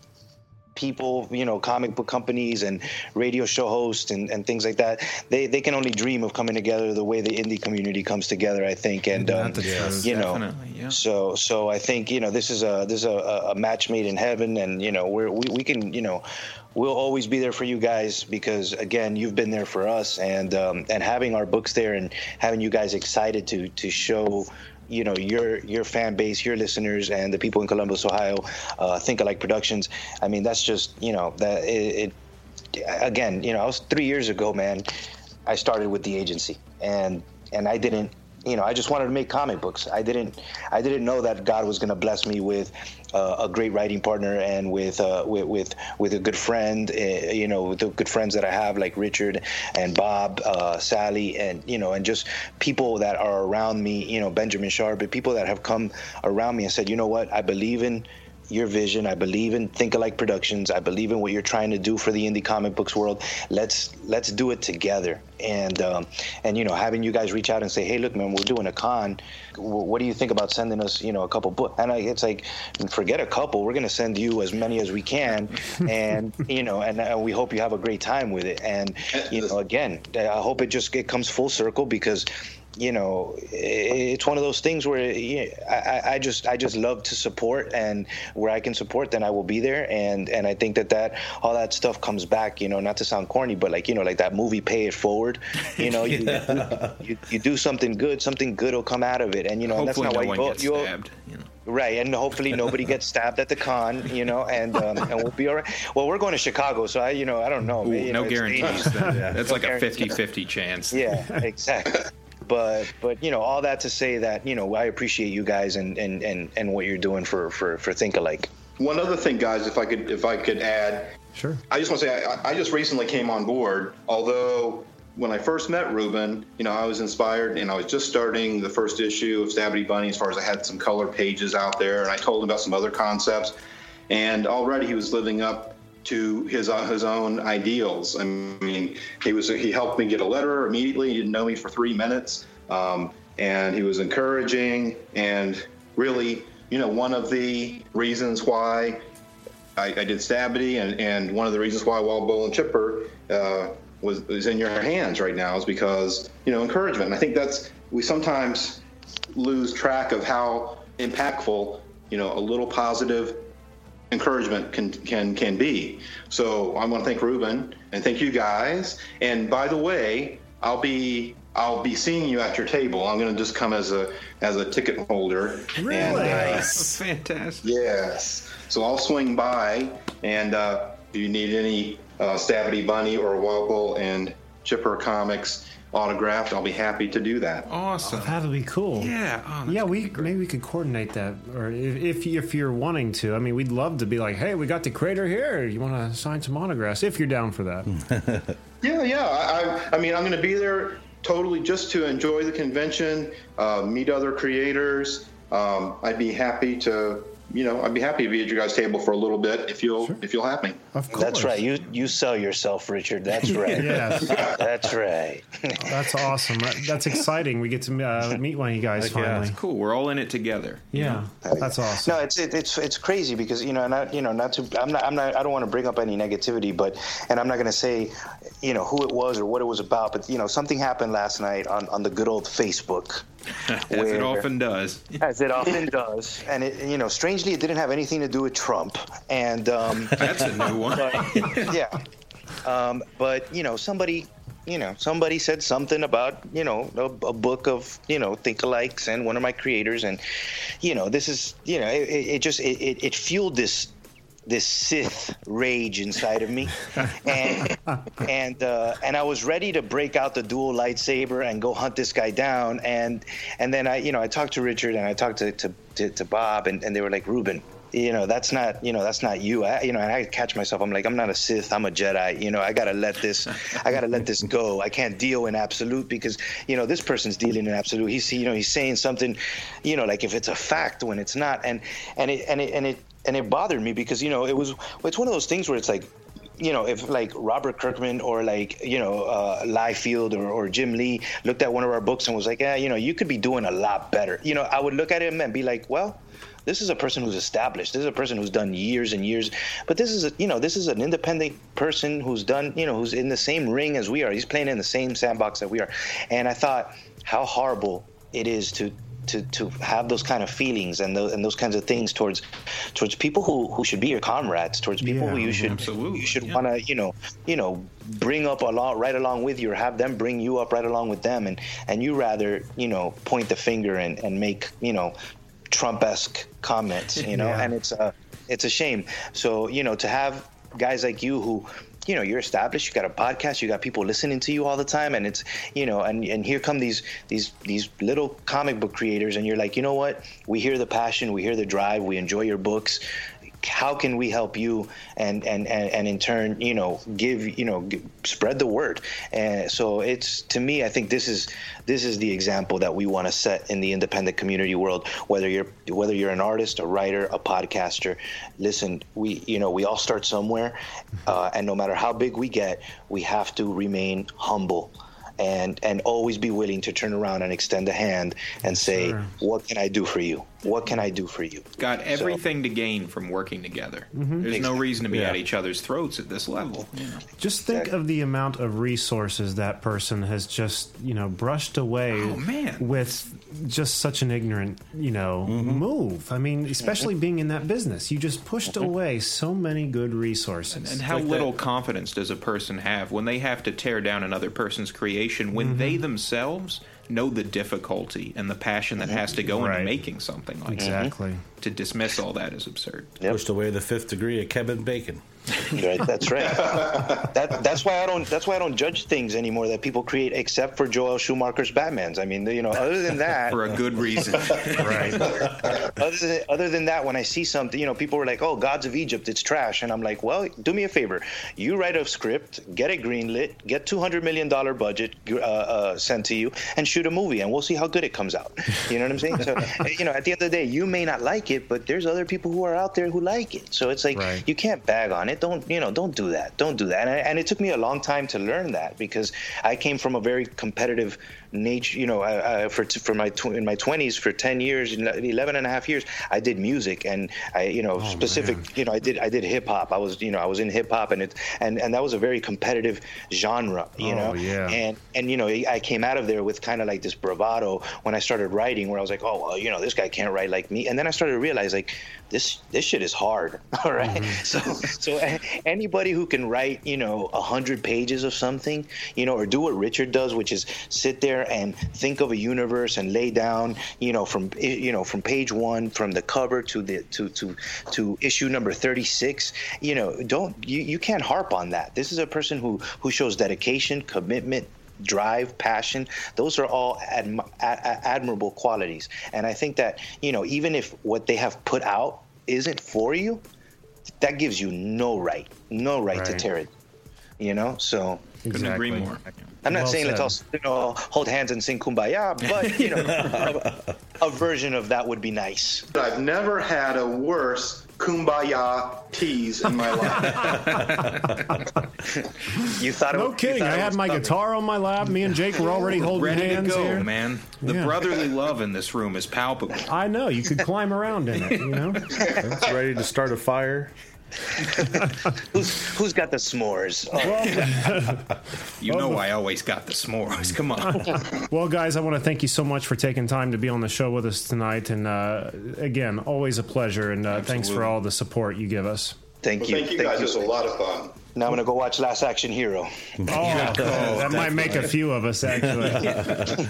people, you know, comic book companies and radio show hosts and, and things like that, they, they can only dream of coming together the way the indie community comes together, I think. And, um, you know, yeah. so, so I think, you know, this is a, this is a, a match made in heaven and, you know, we're, we, we can, you know, we'll always be there for you guys because again, you've been there for us and, um, and having our books there and having you guys excited to, to show, you know your your fan base, your listeners, and the people in Columbus, Ohio, uh, Think-A-Like productions. I mean, that's just you know that it, it. Again, you know, I was three years ago, man. I started with the agency, and and I didn't. You know, I just wanted to make comic books. I didn't. I didn't know that God was going to bless me with uh, a great writing partner and with uh, with, with with a good friend. Uh, you know, with the good friends that I have, like Richard and Bob, uh, Sally, and you know, and just people that are around me. You know, Benjamin Sharp, but people that have come around me and said, you know what, I believe in your vision. I believe in Think-A-Like Productions. I believe in what you're trying to do for the indie comic books world. Let's let's do it together. And um, and you know, having you guys reach out and say, hey, look, man, we're doing a con. What do you think about sending us, you know, a couple books? And I, it's like, forget a couple. We're gonna send you as many as we can, and you know, and, and we hope you have a great time with it. And you know, again, I hope it just it comes full circle because you know, it's one of those things where yeah, I, I just I just love to support, and where I can support, then I will be there. And and I think that that all that stuff comes back. You know, not to sound corny, but like you know, like that movie Pay It Forward. You know, you, you, you do something good, something good will come out of it. And you know, and that's Hopefully, not no why you, stabbed. You know. Right, and hopefully nobody gets stabbed at the con, you know, and um, and we'll be all right. Well, we're going to Chicago, so I, you know, I don't know. Ooh, you no know, guarantees. 80s. then. That's No like a guarantees. 50-50 chance. Yeah, exactly. But but you know, all that to say that you know, I appreciate you guys and and and, and what you're doing for for for Think-A-Like. One other thing, guys, if I could if I could add, Sure. I just want to say I, I just recently came on board. Although when I first met Ruben, you know, I was inspired and I was just starting the first issue of Stabbity Bunny as far as I had some color pages out there, and I told him about some other concepts, and already he was living up to his uh, his own ideals. I mean, he was he helped me get a letter immediately. He didn't know me for three minutes, um, and he was encouraging and really, you know, one of the reasons why I, I did Stabbity, and, and one of the reasons why Wild Bull and Chipper uh, was is in your hands right now is because you know encouragement. And I think that's we sometimes lose track of how impactful you know a little positive encouragement can can can be. So I want to thank Ruben and thank you guys. And by the way, I'll be I'll be seeing you at your table. I'm going to just come as a as a ticket holder. Really? And, uh, Nice. Fantastic. Yes. So I'll swing by, and uh, if you need any uh, Stabbity Bunny or Wild Bull and Chipper comics autographed, I'll be happy to do that. Awesome. That would be cool. Yeah. Oh, yeah, we maybe we could coordinate that, or if, if if you're wanting to. I mean, we'd love to be like, hey, we got the creator here. You want to sign some autographs? If you're down for that. Yeah, yeah. I, I, I mean, I'm going to be there totally just to enjoy the convention, uh, meet other creators. Um, I'd be happy to, you know, I'd be happy to be at your guys' table for a little bit if you'll if you'll have me. Of course. That's right. You you sell yourself, Richard. That's right. Yes. That's right. That's awesome. That's exciting. We get to uh, meet one of you guys Heck yeah. finally. Cool. We're all in it together. Yeah, that's awesome. No, it's it, it's it's crazy because you know, not you know, not to I'm not I'm not I don't want to bring up any negativity, but and I'm not going to say, you know, who it was or what it was about, but you know, something happened last night on on the good old Facebook. As it often does. As it often does, and it, you know, strangely, it didn't have anything to do with Trump. And um, That's a new one. but, yeah, um, but you know, somebody, you know, somebody said something about you know a, a book of you know Think-A-Likes and one of my creators, and you know, this is you know, it, it just it, it, it fueled this this Sith rage inside of me, and and uh, and I was ready to break out the dual lightsaber and go hunt this guy down, and and then I you know I talked to Richard and I talked to to, to, to Bob, and, and they were like Ruben. You know that's not you know that's not you. I, you know, and I catch myself. I'm like I'm not a Sith. I'm a Jedi. You know, I gotta let this. I gotta let this go. I can't deal in absolute because you know this person's dealing in absolute. He's you know he's saying something, you know, like if it's a fact when it's not, and and it and it and it and it bothered me because you know it was it's one of those things where it's like you know if like robert kirkman or like you know uh Liefeld or, or jim lee looked at one of our books and was like yeah you know you could be doing a lot better. You know i would look at him and be like well this is a person who's established. This is a person who's done years and years. But this is a you know this is an independent person who's done you know who's in the same ring as we are. He's playing in the same sandbox that we are. And i thought how horrible it is to to, to have those kind of feelings and those, and those kinds of things towards towards people who, who should be your comrades towards people Yeah, who you should absolutely, you should yeah. want to you know you know bring up along right along with you or have them bring you up right along with them and and you rather you know point the finger and, and make you know Trump-esque comments you know Yeah. and it's a it's a shame so you know to have guys like you who you know you're established you got a podcast you got people listening to you all the time and it's you know and and here come these these these little comic book creators and you're like you know what? We hear the passion we hear the drive we enjoy your books how can we help you and and and, and in turn you know give you know g- spread the word. And so it's to me i think this is this is the example that we want to set in the independent community world whether you're whether you're an artist a writer a podcaster. Listen we you know we all start somewhere uh, and no matter how big we get we have to remain humble and and always be willing to turn around and extend a hand and say Sure. what can i do for you what can i do for you Got everything to gain from working together. Mm-hmm. There's no reason to be Yeah. at each other's throats at this level. You know? Just think of the amount of resources that person has just, you know, brushed away Oh, man. with just such an ignorant, you know, move. I mean, especially being in that business. You just pushed away so many good resources. And how like little that- confidence does a person have when they have to tear down another person's creation when Mm-hmm. they themselves know the difficulty and the passion that has to go Right. into making something like exactly. that? To dismiss all that is absurd. Yep. Pushed away the fifth degree of Kevin Bacon. Right, that's right. that that's why I don't that's why I don't judge things anymore that people create except for Joel Schumacher's Batman's. I mean, you know, other than that, for a good reason. right. other than, other than that, when I see something, you know, people were like, "Oh, Gods of Egypt, it's trash," and I'm like, "Well, do me a favor. You write a script, get it greenlit, get 200 million dollar budget uh, uh, sent to you, and shoot a movie, and we'll see how good it comes out." You know what I'm saying? So, you know, at the end of the day, you may not like it, but there's other people who are out there who like it. So it's like Right. you can't bag on it. Don't you know? Don't do that. Don't do that. And, I, and it took me a long time to learn that because I came from a very competitive nature. You know, I, I, for for my tw- in my twenties for ten years, 11 and a half years, I did music and I you know oh, specific. You know, I did I did hip hop. I was you know I was in hip hop and it and and that was a very competitive genre. You Oh, know, yeah. and and you know I came out of there with kind of like this bravado when I started writing, where I was like, oh well, you know this guy can't write like me, and then I started to realize like this this shit is hard. All right? Mm-hmm. so so anybody who can write you know a hundred pages of something, you know, or do what Richard does, which is sit there and think of a universe and lay down, you know, from you know from page one, from the cover to the to to to issue number thirty six. You know, don't you you can't harp on that. This is a person who who shows dedication, commitment, drive, passion. Those are all adm- a- a- admirable qualities. And I think that, you know, even if what they have put out isn't for you, that gives you no right, no right, to tear it. You know, so Couldn't agree Exactly. more. I'm not Well saying let's all you know, hold hands and sing kumbaya, but you know, a, a version of that would be nice. I've never had a worse kumbaya tease in my life. You thought it No was, kidding. I had my guitar on my lap. Me and Jake were already holding Ready to hands go, here. man. The Yeah. brotherly love in this room is palpable. I know. You could climb around in it, you know? It's ready to start a fire. Who's, who's got the s'mores? Oh, You know I always got the s'mores. Come on. Well, guys, I want to thank you so much for taking time to be on the show with us tonight. And uh, again, always a pleasure. And uh, thanks for all the support you give us. thank Well, you. thank you guys. It was a lot of fun. Now I'm gonna go watch Last Action Hero. Oh, that might make a few of us, actually.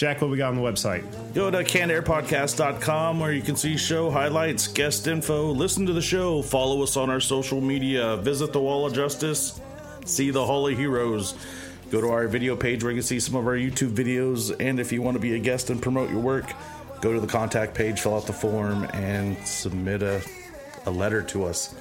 Jack, what we got on the website? Go to cannedairpodcast.com where you can see show highlights, guest info, listen to the show, follow us on our social media, visit the Wall of Justice, see the Hall of Heroes. Go to our video page where you can see some of our YouTube videos. And if you want to be a guest and promote your work, go to the contact page, fill out the form, and submit a, a letter to us.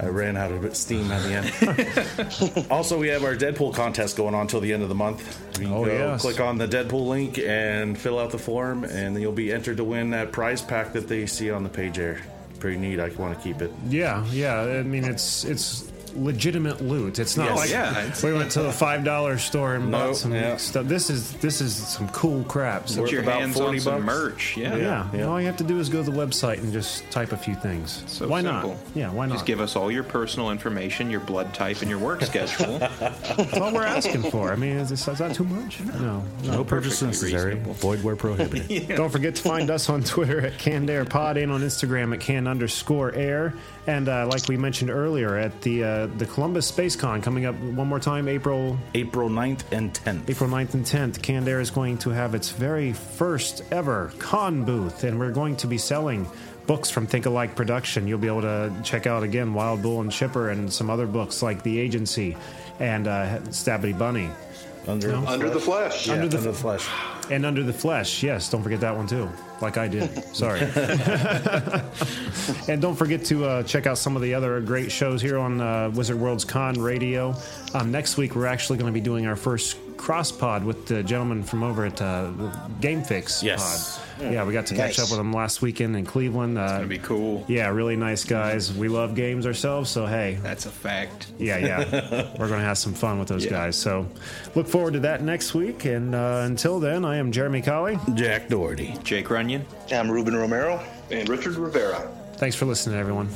I ran out of steam at the end. also, we have our Deadpool contest going on till the end of the month. You can Oh, go yes. click on the Deadpool link and fill out the form, and you'll be entered to win that prize pack that they see on the page there. Pretty neat. I want to keep it. Yeah, yeah. I mean, it's it's legitimate loot. It's not Yes. like Yeah, it's- we went to the five dollar store and bought some yeah. stuff. This is this is some cool crap. So Get your about hands 40 on some bucks. merch. Yeah. yeah, yeah. all you have to do is go to the website and just type a few things. So why simple. not? Yeah, why not? Just give us all your personal information, your blood type, and your work schedule. That's all we're asking for. I mean, is, is that too much? No, No purchase perfectly necessary. reasonable. Void where prohibited. Don't forget to find us on Twitter at CannedAirPod and on Instagram at can underscore air. And uh, like we mentioned earlier, at the uh, the Columbus Space Con coming up one more time, April April 9th and 10th. April 9th and 10th, Canned Air is going to have its very first ever con booth, and we're going to be selling books from Think-A-Like Production. You'll be able to check out again Wild Bull and Chipper and some other books like The Agency and uh, Stabbity Bunny. Under, Under the flesh. yeah, Under the under f- the flesh. And Under the Flesh, yes, don't forget that one too, like I did. Sorry. and don't forget to uh, check out some of the other great shows here on uh, Wizard World's Con Radio. Um, next week, we're actually going to be doing our first cross pod with the gentleman from over at uh, Game Fix Yes. Pod. Yeah, we got to catch Nice. up with them last weekend in Cleveland. Uh, That'd be cool. yeah, really nice guys. We love games ourselves, so hey, That's a fact. yeah, yeah. We're going to have some fun with those Yeah. guys. So look forward to that next week. And uh, until then, I am Jeremy Colley. Jack Doherty. Jake Runyon. I'm Ruben Romero. And Richard Rivera. Thanks for listening, everyone.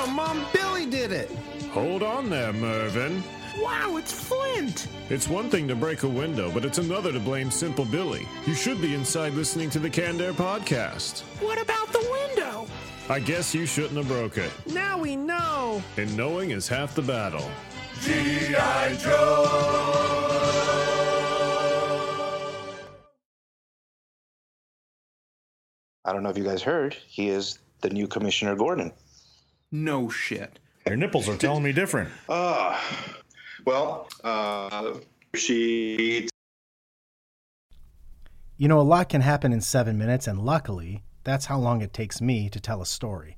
Tell Mom Billy did it. Hold on there, Mervin. Wow, it's Flint. It's one thing to break a window, but it's another to blame Simple Billy. You should be inside listening to the Canned Air podcast. What about the window? I guess you shouldn't have broke it. Now we know. And knowing is half the battle. G.I. Joe! I don't know if you guys heard, he is the new Commissioner Gordon. No shit. Your nipples are telling me different. Ah, well, uh, she You know, a lot can happen in seven minutes, and luckily, that's how long it takes me to tell a story.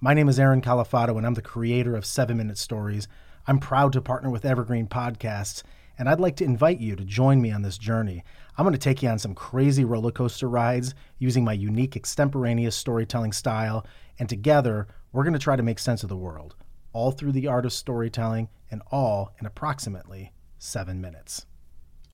My name is Aaron Califato, and I'm the creator of Seven Minute Stories. I'm proud to partner with Evergreen Podcasts, and I'd like to invite you to join me on this journey. I'm going to take you on some crazy roller coaster rides using my unique extemporaneous storytelling style, and together, we're going to try to make sense of the world, all through the art of storytelling, and all in approximately seven minutes.